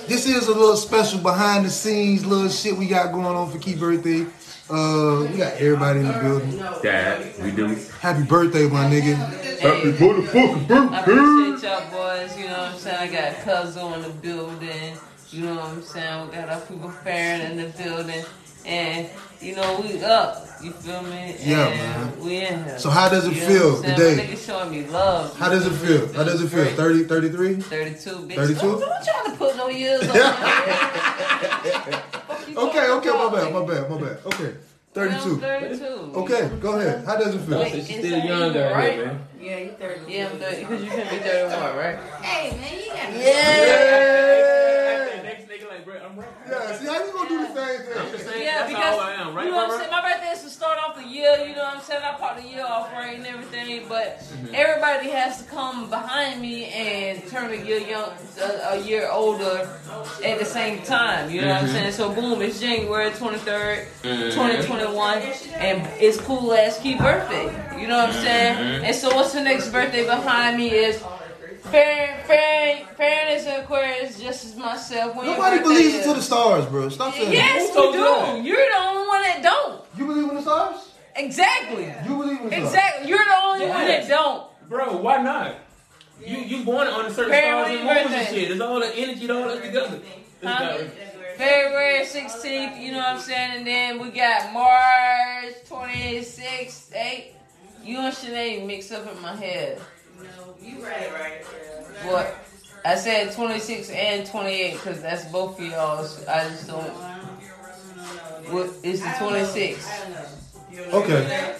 this is a little special behind the scenes little shit we got going on for Key birthday. Uh, we got everybody in the building. that we do. Happy birthday, my nigga. Happy motherfucking I appreciate y'all boys, you know what I'm saying? I got Cuzzo in the building, you know what I'm saying? We got our people faring in the building, and you know, we up, you feel me? Yeah, and man. We in here. So how does it You feel what I'm saying? today? My niggas showing me love. How does it feel? How does it feel? 30, 33? 32, bitch. 32? Don't, don't try to put no years on me. Okay, okay, my bad, my bad, my bad. Okay, 32. 32. Okay, go ahead. How does it feel? Wait, She's still that young down right? here, man. Yeah, you're 30. Yeah, I'm 30, because you can be 31, right? Hey, man, you got Yeah! Next nigga like, bro, I'm right. Yeah, see how you gonna do the same thing? Yeah, That's because how I am, right, you know what I'm saying. My birthday is to start off the year. You know what I'm saying. I part the year off right and everything, but Mm-hmm. everybody has to come behind me and turn a year young, a, a year older at the same time. You know what I'm Mm-hmm. saying. So boom, it's January 23rd, 2021, and it's cool ass key birthday. You know what I'm saying. Mm-hmm. And so what's the next birthday behind me is. Fair, fair, fairness and Aquarius, just as myself. When Nobody believes into the stars, bro. Stop saying that. Yes, Who we told you that? do. You're the only one that don't. You believe in the stars? Exactly. You believe in the stars? Exactly. You're the only one that don't. Bro, why not? You you born on a certain Barry, stars and moons and shit. It's all the energy, all that together. Huh? February 16th, you know what I'm saying? And then we got March 26th, 8. You and Sinead mixed up in my head. You right, right. What? I said 26 and 28 because that's both of y'all's. I just don't. What is the 26? Okay.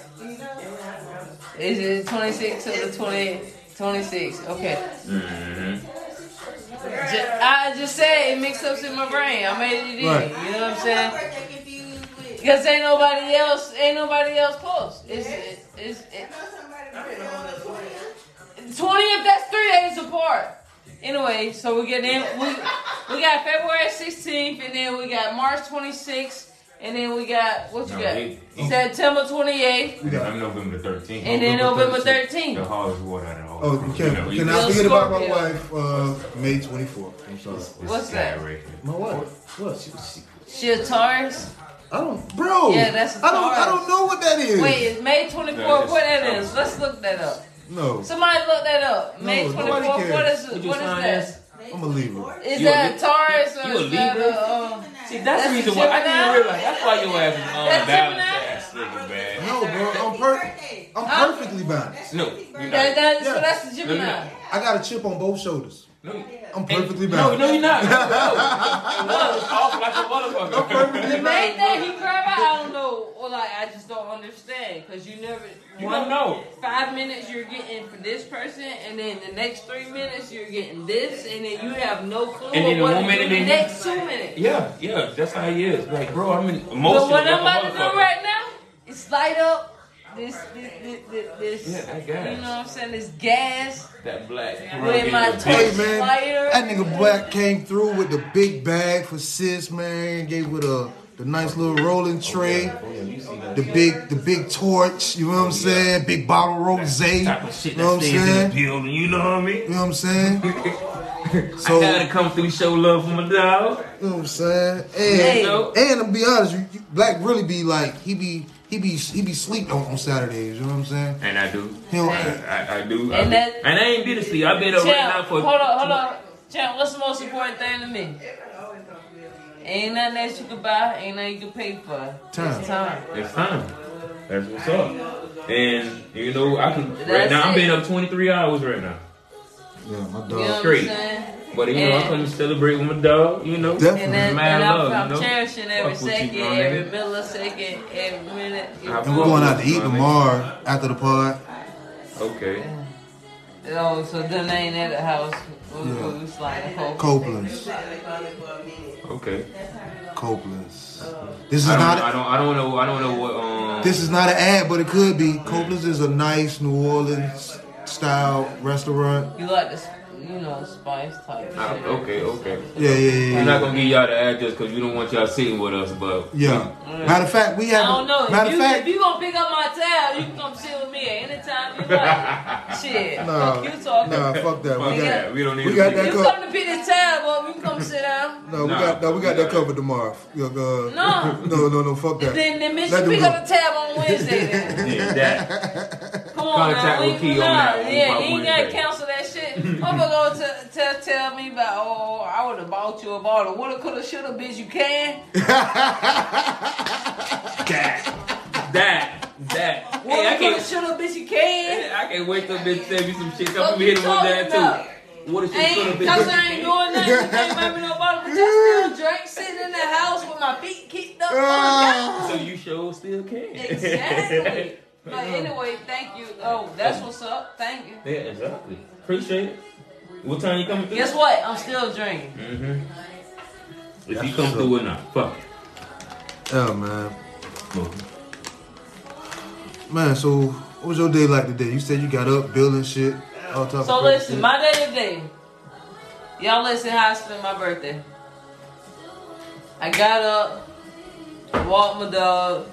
Is it 26 or the 20? 26. Okay. Mhm. Ju- I just said it mixed up in my brain. I made it in. Right. You know what I'm saying? Because ain't nobody else, ain't nobody else close. It's, it's, it's, it's apart. Anyway, so we get in. We we got February sixteenth, and then we got March twenty sixth, and then we got what you No, got? they- he- September twenty eighth, I'm November 13th. and then November The thirteenth. Hollis water and all. Oh, you know, can't, you can I forget about my wife, uh, May 24th. I'm sorry. it's What's that? skyrocketing. My wife. What? She, she, She a Taurus. I don't, bro. Yeah, that's a I don't, I don't know what that is. Wait, it's May 24th. No, What that is? Let's look that up. No, Somebody look that up. May No, twenty nobody What is What it? you What is that? as? I'm a Libra. Is You a that Lib- Taurus or you a is that Libra? a, um, See, that's, That's the reason why I didn't realize. That's why your ass is on That's balance Gemini? ass nigga, man. No, bro, I'm perfect. I'm perfectly balanced. No, you're not. that, Yeah. So that's the Gemini. you're. I got a chip on both shoulders. No, I'm perfectly No, balanced. no, you're not. No, no. It's off like a motherfucker. The main thing he cried about, I don't know. Well, like I just don't understand because you never. You don't know. Five minutes you're getting for this person, and then the next three minutes you're getting this, and then you have no clue And then the one minute the then- next two minutes. Yeah, yeah, that's how he is. Like, bro, I'm in emotional. But what I'm about to do right now is light up this, this, this, this, this Yeah, I you know what I'm saying, this gas That black. with my rugged- Hey, man. That nigga Black came through with the big bag for sis, man. Gave with a the nice little rolling oh, tray, Oh, yeah, you see that the big the big torch. You know what I'm oh, saying? Big bottle rose. You type know what I'm stays in the saying? building. You know what I mean? You know what I'm saying? I gotta come through, show love for my dog. you know what I'm saying? And Hey. and to be honest, you, you- Black really be like he be he be he be sleep on, on Saturdays. You know what I'm saying? And I do. He don't, I, I, I do. And I, that- and I ain't been asleep. I've been up right now Champ, for. hold on, hold on. Champ, what's the most important thing to me? Ain't nothing that you can buy, ain't nothing you can pay for. Time. It's time. It's time. That's what's up. And you know, I can right That's now. I'm it. been up 23 hours right now. yeah, my You know what I'm Straight. Saying? But you know, I'm And- gonna celebrate with my dog. You know, Definitely. And, then, Mad and I'm, love, I'm you know? cherishing every Fuck with you, second, every nigga. millisecond, every minute. I And we're going out to eat tomorrow after the pod. okay. Oh, so then they ain't at the house. We, Yeah. we was like. Copeland's. Okay. Copeland's. This is I don't, not. I don't. I don't know. I don't know what. Um. This is not an ad, but it could be. Copeland's is a nice New Orleans style restaurant. You like the, s- you know, spice type I- shit. okay. Okay. Yeah, yeah, yeah. We're not gonna give y'all the address because we don't want y'all sitting with us. But Yeah. Matter of fact, we have. I don't know. Matter if, of you, fact, if you gonna pick up my tab, you can come sit with me at any time you like. Shit. Nah, Fuck you talking. nah, fuck that. fuck We got, that. We don't need. we got be- that You co- come to pick this tab up, we can come sit down. no, we Nah. got no, we got that covered tomorrow. Yeah, uh, No. no, no, no, fuck that. Then, then bitch, Let you pick go. up the tab on Wednesday then. Yeah, that. Come on Contact now. with we, Key on nah, that Yeah, about you ain't gotta cancel that shit. Motherfucker gonna t- tell tell me about, oh, I would have bought you a bottle. Woulda, coulda, shoulda, bitch, you can. that. That. That. Hey, Woulda, I coulda, can't. shoulda, bitch, you can. I can't wait till bitch tell me some shit. Fuck Come you hit him with talking that about? too. What if she Ain't, could cause have I ain't doing nothing. You can't buy me no bottle, but I still drink, sitting in the house with my feet kicked up. on the ah. couch. So you sure still can. Exactly. But anyway, thank you. Oh, that's what's up. Thank you. yeah, exactly. Appreciate it. What time you coming through? Guess what? I'm still drinking. Mm-hmm. If you come what's through or not, fuck. Yeah, man. it. Man, so what was your day like today? You said you got up building shit. All type So of listen, shit. my day today. Y'all listen how I spent my birthday. I got up, walked my dog,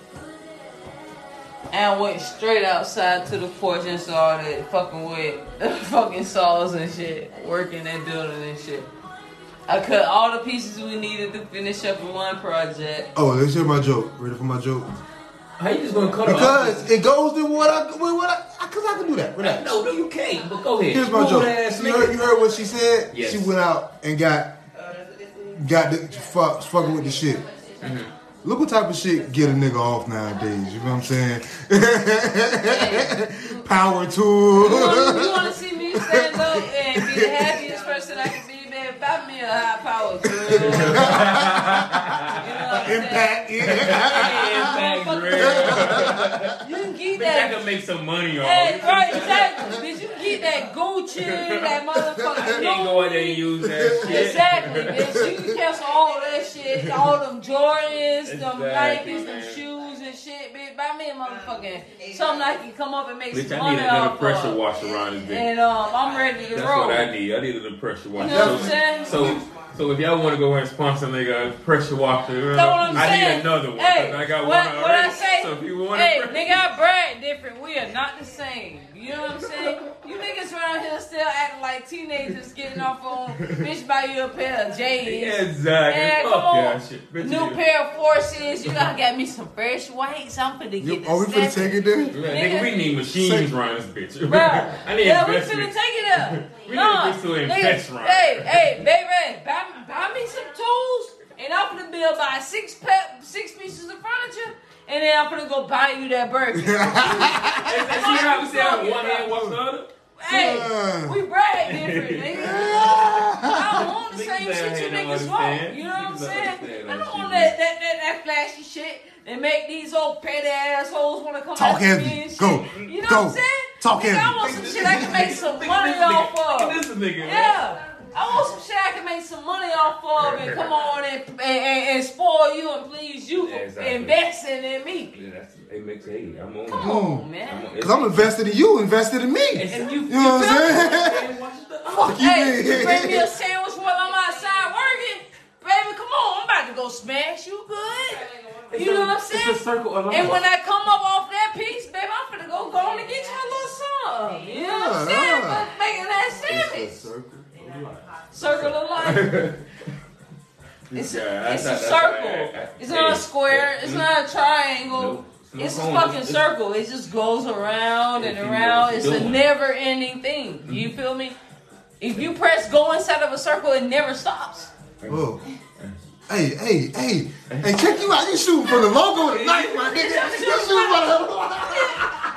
and went straight outside to the porch and started fucking with the fucking saws and shit, working that building and shit. I cut all the pieces we needed to finish up one project. Oh, let's hear my joke. Ready for my joke? How you just gonna cut off? Because it goes to what I, with what I, because I can do that. Relax. No, no, you can't. But go ahead. Here's my Rude joke. You heard, you heard what she said? Yes. She went out and got got the fuck fucking with the shit. Mm-hmm. Look what type of shit get a nigga off nowadays. You know what I'm saying? Power You tool. wanna, you wanna see me stand up and be the happiest person I can be, man? Buy me a high power girl. you Impact. Impact Red. You can get Bitch, I that. can make some money on Hey, right, exactly. Bitch, you can get that Gucci, that I motherfucking can't go out there and use that shit. Exactly, bitch. You can cancel all that shit, all them Jordans, them Exactly, Nikes, them shoes and shit, bitch. Buy me a motherfucking something I can come up and make Bitch, some I need another pressure of. washer around this bitch. And um, I'm ready to That's roll. what I need. I need a pressure washer. You know what I'm So- saying? So, so if y'all want to go ahead and sponsor nigga a pressure washer, uh, I'm saying? need another one. Hey, I got what, one what I already. say? So if you want hey, a nigga, I brag different. We are not the same. You know what I'm saying? You niggas around here still acting like teenagers getting off on bitch buy you a pair of J's. Exactly. Man, Fuck come on. that shit. Bitch, New you- pair of forces. You gotta get me some fresh whites. I'm finna get You- this. Are we finna step- take it there? Yeah, nigga, we need machines around this bitch. Bruh. I need yeah, we investment. finna take it up. We no, need to do an nigga. Hey, hey, baby, buy, buy me some tools, and I'm gonna build buy six pe- six pieces of furniture, and then I'm gonna go buy you that burger. Is that shit how we say one hand, what's the other? hey, Yeah. we brag different, nigga. I don't want the same shit you niggas want. You know what I'm saying? I don't want that, that, that, that flashy shit that make these old petty assholes want to come Talk after me heavy. and shit. Go. You know Go. what I'm saying? Talk Nigga, I want some shit I can make some money this nigga. off Look of. at this nigga, man. Yeah. I want some shit I can make some money off of and come on and and, and, and spoil you and please you for Exactly. investing in me. Yeah, that's, it makes hey, I'm on Come it. on, I'm man. on Cause I'm invested in you, invested in me. And you, You know what I'm saying? saying? Watch the Fuck you, Hey, you bring me a sandwich while I'm outside working. Baby, come on, I'm about to go smash you good. You know what I'm saying? It's a circle of. And when I come up off that piece, baby, I'm finna go go on and get you a little something. You know what I'm saying? yeah. For making that sandwich. Circle of life. It's, Yeah, it's a that's- that's- circle. It's not a square. It's not a triangle. No, no It's a fucking circle. It just goes around and If you know around. It's you're a never ending thing. You feel me? If you press go inside of a circle, it never stops. Whoa. Hey, hey, hey, hey, check you out. You shooting for the logo tonight, my nigga. You shooting for the You hear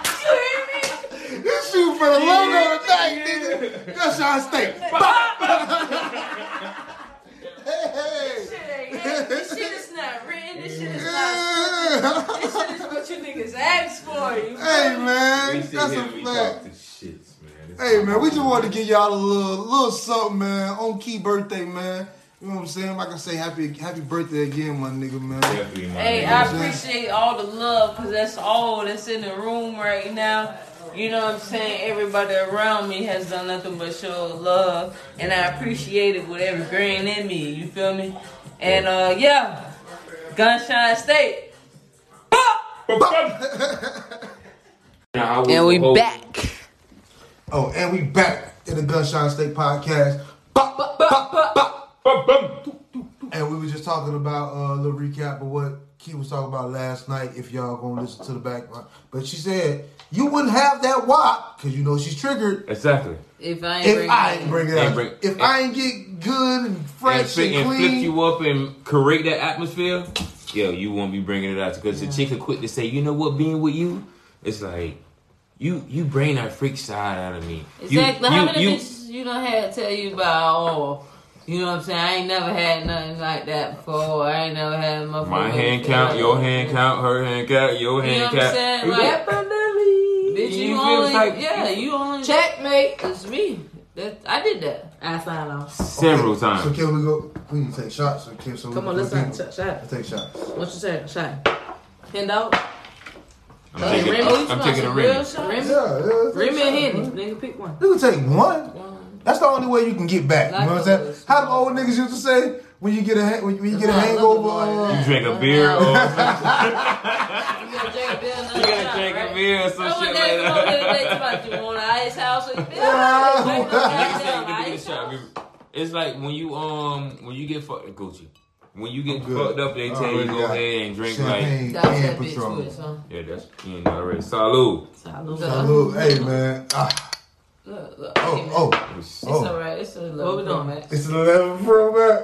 me? You shooting for the logo tonight, nigga. That's Sean State. Hey, Shit ain't- This shit is not written. This shit is not. This shit is what you niggas asked for. You Hey feel me? We man, that's a fact. shits, man. Hey man, we just wanted to give y'all a little little something, man. On key birthday, man. You know what I'm saying? Like I say, happy happy birthday again, my nigga, man. Definitely, my Hey, nigga. I appreciate all the love because that's all that's in the room right now. You know what I'm saying? Everybody around me has done nothing but show love, and I appreciate it with every grain in me. You feel me? And uh, yeah, Gunshine State. Now, I was And we the back. Oh, and we back in the Gunshine State podcast. Bop, bop, bop, bop, bop. Bum, bum. And we were just talking about uh, a little recap of what Key was talking about last night. If y'all gonna listen to the background, but she said you wouldn't have that wop because you know she's triggered. Exactly. If I ain't If bring I it ain't bring it out, bring- if I ain't get good and And, fresh flick, and, and flip clean, you up and create that atmosphere, yo, you won't be bringing it out because the chick are quick to say, you know what, being with you, it's like you you bring that freak side out of me. You- Exactly. How you- many you- bitches you done had tell you about? Oh, you know what I'm saying? I ain't never had nothing like that before. I ain't never had a motherfucker. My hand count, your hand count, her hand count, your You know hand what I'm count. saying? We Like, definitely- Bitch, you, feel only, like- yeah, you only Checkmate. It's me. That I did that. I sign off. several So times. So can we go? We need to take shots. So can so Come on, let's can- shot. Shot. Let's take shots. What you say? Shot. Hand out. I'm taking, Remy? I'm, I'm taking a some real shit? Remy. Yeah, yeah. let's take Remy and Henny. Nigga, pick one. You can take one. That's the only way you can get back. You know what I'm saying? How the old niggas used to say when you get a ha- when you get a Nah, I love hangover. uh, You drink a beer or You gotta drink a beer. you gotta drink a beer or some Someone shit that like come over that. about you want an ice house or you feel Yeah. like Niggas say, goddamn "Give me ice this shot." house. It's like when you um when you get fucked Gucci. When you get fucked up, they tell you go ahead and drink like champagne That's and that bitch Patron. twist, huh? yeah, that's you know already. Salud. Salute. Salute. Hey man. Ah, Look, look. oh, hey, oh. It's oh. alright. It's a What we little doing? Max. It's an 11 Pro man.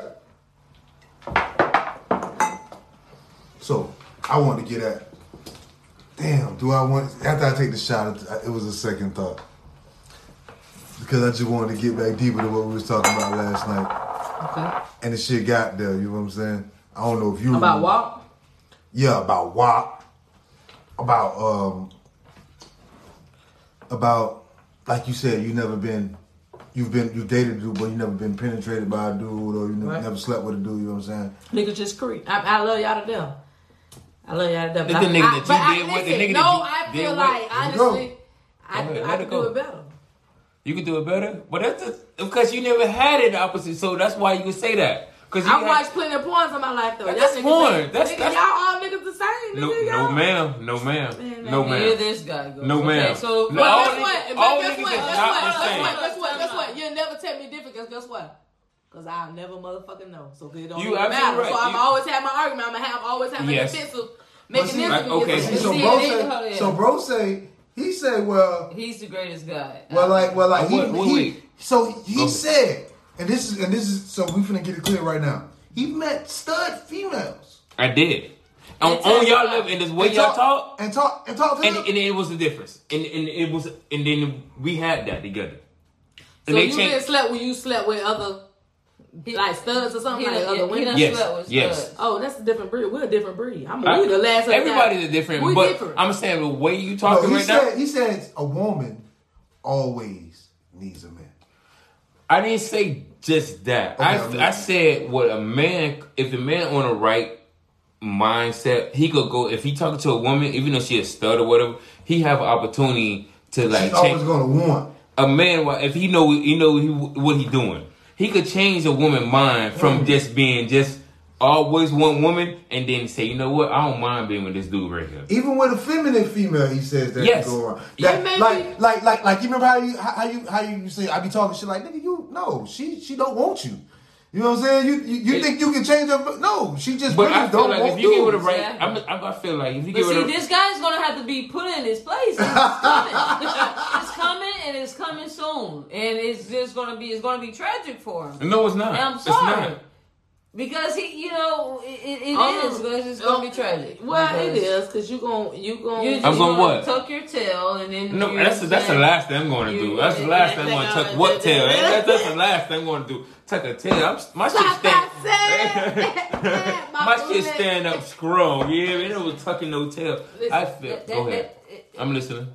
So, I want to get at. Damn, do I want. After I take the shot, it was a second thought. Because I just wanted to get back deeper to what we was talking about last night. Okay. And the shit got there, you know what I'm saying? I don't know if you About WAP? Yeah, about WAP. About um about like you said, you never been you've been you've dated a dude, but you never been penetrated by a dude or you never, Right. never slept with a dude, you know what I'm saying? Niggas just creep. I, I love y'all to death. I love y'all to death. The but I- nigga I- that you I- did with- the listen, nigga No, that you I feel like Let it honestly, I, ahead, I let could do it better. You could do it better, but that's just, because you never had it opposite, so that's why you would say that. Because you I had- watched plenty of porns in my life though. That's Y'all porn. think- That's- nigga, that's- y'all all niggas the same. no, nigga, no, ma'am, no, ma'am, Man, no, man, Here ma'am. this guy goes. No, okay, ma'am. So No, But all guess what? all But guess niggas what? is Guess not what? Guess what? Guess what? Guess what? You'll never tell me different. Guess guess what? Cause I'll never motherfucking know. So it don't You even matter. right. So I'm You- always have my argument. I'm gonna have always have my Yes. defensive But see, mechanism. okay, See, so bro say so bro say he said well he's the greatest guy. well like well like he, Wait, wait, he so he Go ahead. said and this is and this is so we finna get it clear right now. He met stud females. I did. On, And on y'all about- level, and this way And y'all talk, and talk and talk to and, them. and it was a difference, and, and it was, and then we had that together. So And they you changed. didn't slept when you slept with other like studs or something He like done- other he women. done Yes, slept with yes. Oh, that's a different breed. We're a different breed. I'm I- we the last. everybody's guys. different, We but different. I'm saying the way you No, talking he right now. he said a woman always needs a man. I didn't say just that. Okay, I I said what a man, if a man on the right mindset, he could go. If he talking to a woman, even though she a stud or whatever, he have an opportunity to like She's always gonna want. a man. If he know, he know he, what he doing. He could change a woman mind from Mm. just being just always one woman, and then say, you know what, I don't mind being with this dude right here. Even with a feminine female, he says that Yes. go around. Yeah, That, maybe- like, like, like, like. You remember how you how you how you say I be talking shit like nigga, you no, she she don't want you. You know what I'm saying? You you, you It- think you can change her? No, she just But really I feel don't like want if you give her the right, Exactly. I'm, I feel like if you But give her see, the this guy's gonna have to be put in his place. It's coming. it's coming, and it's coming soon. And it's just gonna be, it's gonna be tragic for him. no, it's not. And I'm It's sorry. not. Because he, you know, it, it, it Um, is. Because it's gonna be tragic. Well, it is Because is because you gon' you gon' You're I'm just gonna what? Tuck your tail, and then No, you're that's that's the last thing I'm going to do. That's the last thing I'm going to Hang tuck. on. What tail? That's, that's the last thing I'm going to do. Tuck a tail. I'm, my shit Stop stand. that my My shit booty. stand up strong. Yeah, it was tucking no tail. Listen, I feel. that- Go that- ahead. that- it- I'm listening.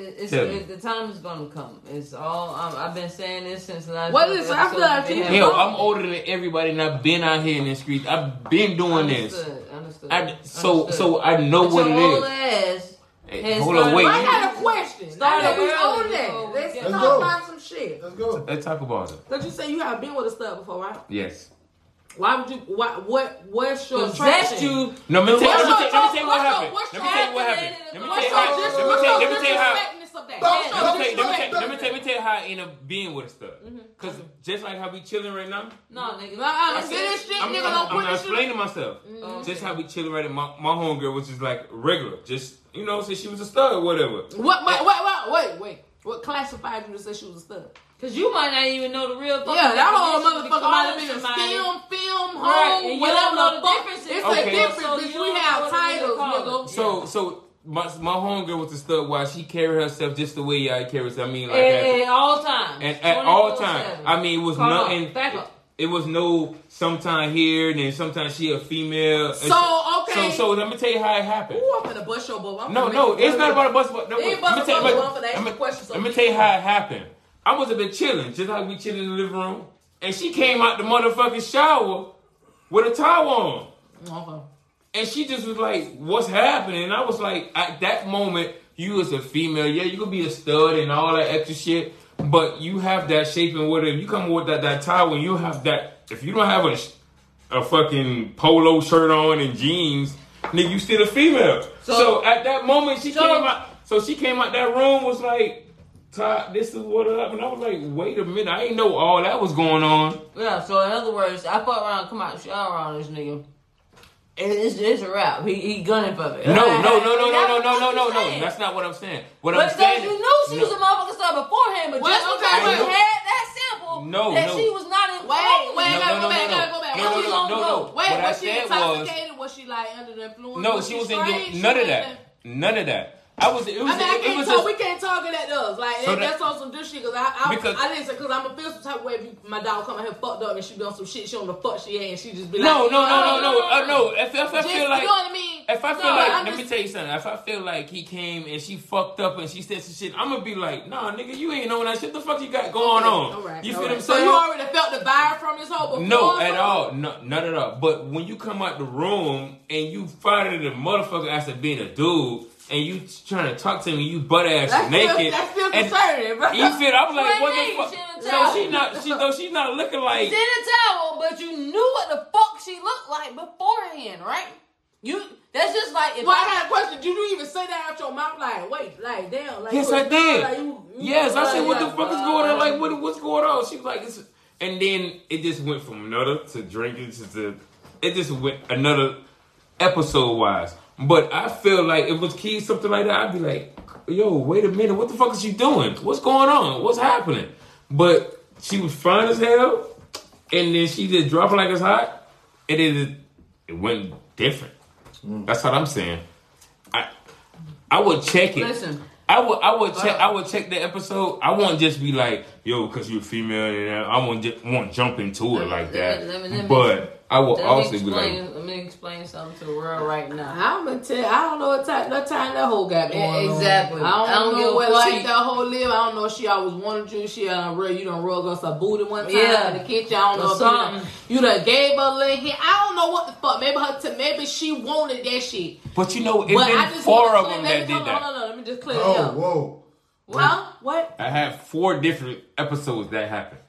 It- it's, Tell me. it, the time is gonna come. It's all. Um, I've been saying this since last. Well, couple listen, I feel episodes like we you- had. Hell, I'm older than everybody, and I've been out here in the streets. I've been doing this. Understood, understood. I, so understood. so I know But what your it old is. ass Hey, has hold on, wait. I got a question. Started I know we early on that. Let's Let's talk go. about some shit. Let's go. Let's talk about it. Cause you say you have been with a stud before, right? Yes. Why would you? Why? What? What's your attraction? you. No, let me tell What's let me your- tell- let me tell you what happened. Let me tell you what happened. Let me tell you how. Let me tell your let me tell you how. disrespectness of that? Don't What's your show Let me tell you, let me tell you, disrespect? let me tell, let me tell you how I end up being with a stud. Cause just like how we chilling right now, No, nigga. Let's get this shit, I'm, nigga. I'm, Don't I'm put this shit. explaining myself. Mm-hmm. Just how we chilling right now. My, my homegirl was just like regular, just you know, since she was a stud or whatever. What? Wait, wait, wait, wait. What classified you to say she was a stud? Cause you might not even know the real. fucking Yeah, that whole definition motherfucker because might have been a somebody- film, film, home, Right, and you whatever don't know the the fuck. differences. It's Okay. a difference So because you we have know what they titles, nigga. So so my my homegirl was a stud. While she carried herself just the way y'all carry herself. I mean, like At, at, at all times. and at all times. I mean, it was Come on, nothing. Back up. It was no sometime here, and then sometimes she a female. So, okay. So so let me tell you how it happened. Ooh, I'm finna bust your bubble. I'm No, no, it's not about a bus. But no, It ain't let me about tell you. bubble. I'm finna ask you me, question so let me tell you how it happened. I was a bit chilling, just like we chilling in the living room, and she came out the motherfucking shower with a towel on. Okay. And she just was like, "What's happening?" And I was like, at that moment, you as a female, yeah, you could be a stud and all that extra shit, but you have that shape and whatever. You come with that that towel, and you have that. If you don't have a a fucking polo shirt on and jeans, nigga, you still a female. So, So- at that moment, she so- came out. So she came out that room was like, "Todd, this is what up," and I was like, "Wait a minute, I ain't know all that was going on." Yeah, so in other words, I fuck around, come out, shower on this nigga. It's, it's a rap. He, he gunning for it. No, no, no, no, no, no, no, no, no, no. That's not what I'm saying. What But I'm saying. because you knew she no. was a motherfucking star beforehand, but Wait, just okay, because wait. you had that sample, No, that no. she was not in. Wait, oh, wait, No, gotta no, go no, back, no, gotta go back. no, How no, we no, gonna no, go? no. Wait, What I was she said was- intoxicated? Was she like under the influence? No, was she was in straight? the, none of She that. was None of that. I was. It was. I mean, I can't was. talk. just- we can't target at us. Like So that, that- that's on some good shit. Cause I, I, Because- I didn't say because I'm a feel some type of way. If you, my dog come out here fucked up and she done some shit, she don't know the fuck she ain't, and she just be like, no, no, no, no, no, "Oh, uh, no. If, if I Just, feel like you know what I mean? If I feel No, like, I'm let me tell you something. If I feel like he came and she fucked up and she said some shit, I'm gonna be like, nah, nigga, you ain't knowing that shit. The fuck you got going on? All right, you feel right. what I'm So you already felt the vibe from this whole before? no, at all. No, not at all. But when you come out the room and you find the motherfucker after being a dude and you trying to talk to me, you butt ass That's naked. Still, that's still and concerning, bro. you feel? I'm like, What what do you the fuck? She So she not. She though she's not looking like. She's in a towel, but you knew what the fuck she looked like beforehand, right? You. That's just like if Well, I I had a question. Did you even say that out your mouth? Like, wait, like, damn. Like, Yes, you I did. Like, you, you Yes, I said, what the like, fuck is uh, going on? Like, what, what's going on? She was like, it's, and then it just went from another to drinking to, to it just went another episode wise. But I feel like if it was key something like that, I'd be like, yo, wait a minute, what the fuck is she doing? What's going on? What's happening? But she was fine as hell, and then she just dropped it like it's hot, and it it went different. Mm. That's what I'm saying. I I would check it. listen. I would, I would check, I would check the episode. I won't just be like, yo, because you're female, and I won't just won't jump into it like that. Let me- let me- but I will Let also me be like, let me explain something to the world right now. I'm gonna tell. I don't know what time, what time that whole got going on. Exactly. I don't, I don't know give a where fuck. like that whole live. I don't know if she always wanted you. She uh, real. You done rug us a booty one time Yeah. in the kitchen. I don't know Or if you done, something. you done gave her a little hint. I don't know what the fuck. Maybe her. T- maybe she wanted that shit. but you know, it's But I been just four wanna of clear- them that did hold on, that. Hold on, let me just clear it Oh, up. whoa. Huh? What? I had four different episodes that happened.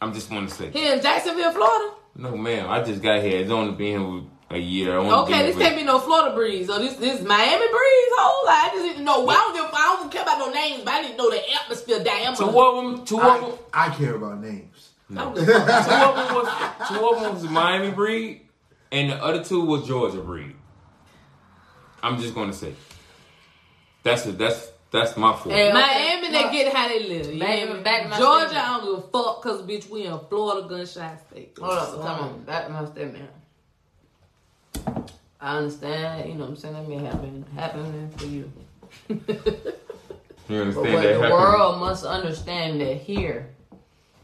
I'm just want to say, Here in Jacksonville, Florida. No, ma'am, I just got here. It's only been here a year. I Okay, this with- can't be no Florida breeze. So this this Miami breeze. Whole lot. I just didn't know. I don't give. I don't care about no names, but I didn't know the atmosphere diameter. Two of them, two of them, I, I care about names. two of them was two of them was Miami breed, and the other two was Georgia breed. I'm just gonna say, that's it. That's that's my fault. Hey, Miami, they Look, get how they live. You back- back in my Georgia, statement. I don't give a fuck because bitch, we in Florida gunshot state. Hold up, come on. Back to my statement. I understand, you know what I'm saying, that may happen happening for you. you But understand what that the happened? world must understand that here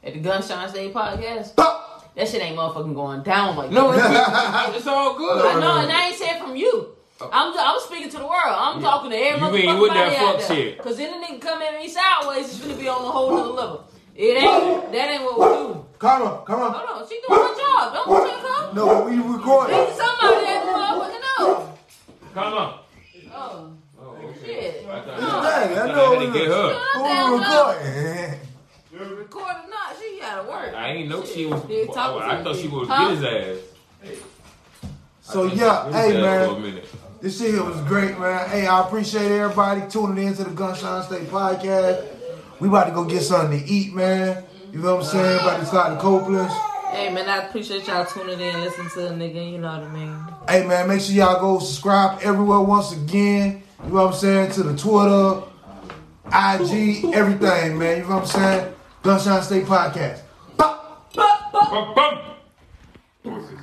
at the Gunshine State podcast, that shit ain't motherfucking going down like No, that. it's, it's all good. I know, and I ain't saying from you. Oh. I'm I'm speaking to the world. I'm talking to every You ain't motherfucking with that out fuck there. shit. Cause then the nigga come at me sideways, it's gonna be on a whole other level. It ain't that ain't what we do. Come on, come on. Hold on, she doing her job. Don't want you to come. No, but we recording. Need somebody that motherfucking know. Come on. Oh, Oh, shit. I thought, Dang, I I know thought I had to we get her. Who Damn we job. recording? Record or not, she gotta work. I ain't know she was. Yeah, talk oh, I thought she was Huh? get his ass. So yeah, hey she was his ass For a man, minute. This shit here was great, man. Hey, I appreciate everybody tuning in to the Gunshine State podcast. We about to go get something to eat, man. You know what I'm saying? About to start the Copelands. Hey man, I appreciate y'all tuning in, listen to the nigga. You know what I mean. Hey man, make sure y'all go subscribe everywhere once again. You know what I'm saying? To the Twitter, IG, everything, man. You know what I'm saying? Gunshine State Podcast. Pop. Bum, bum.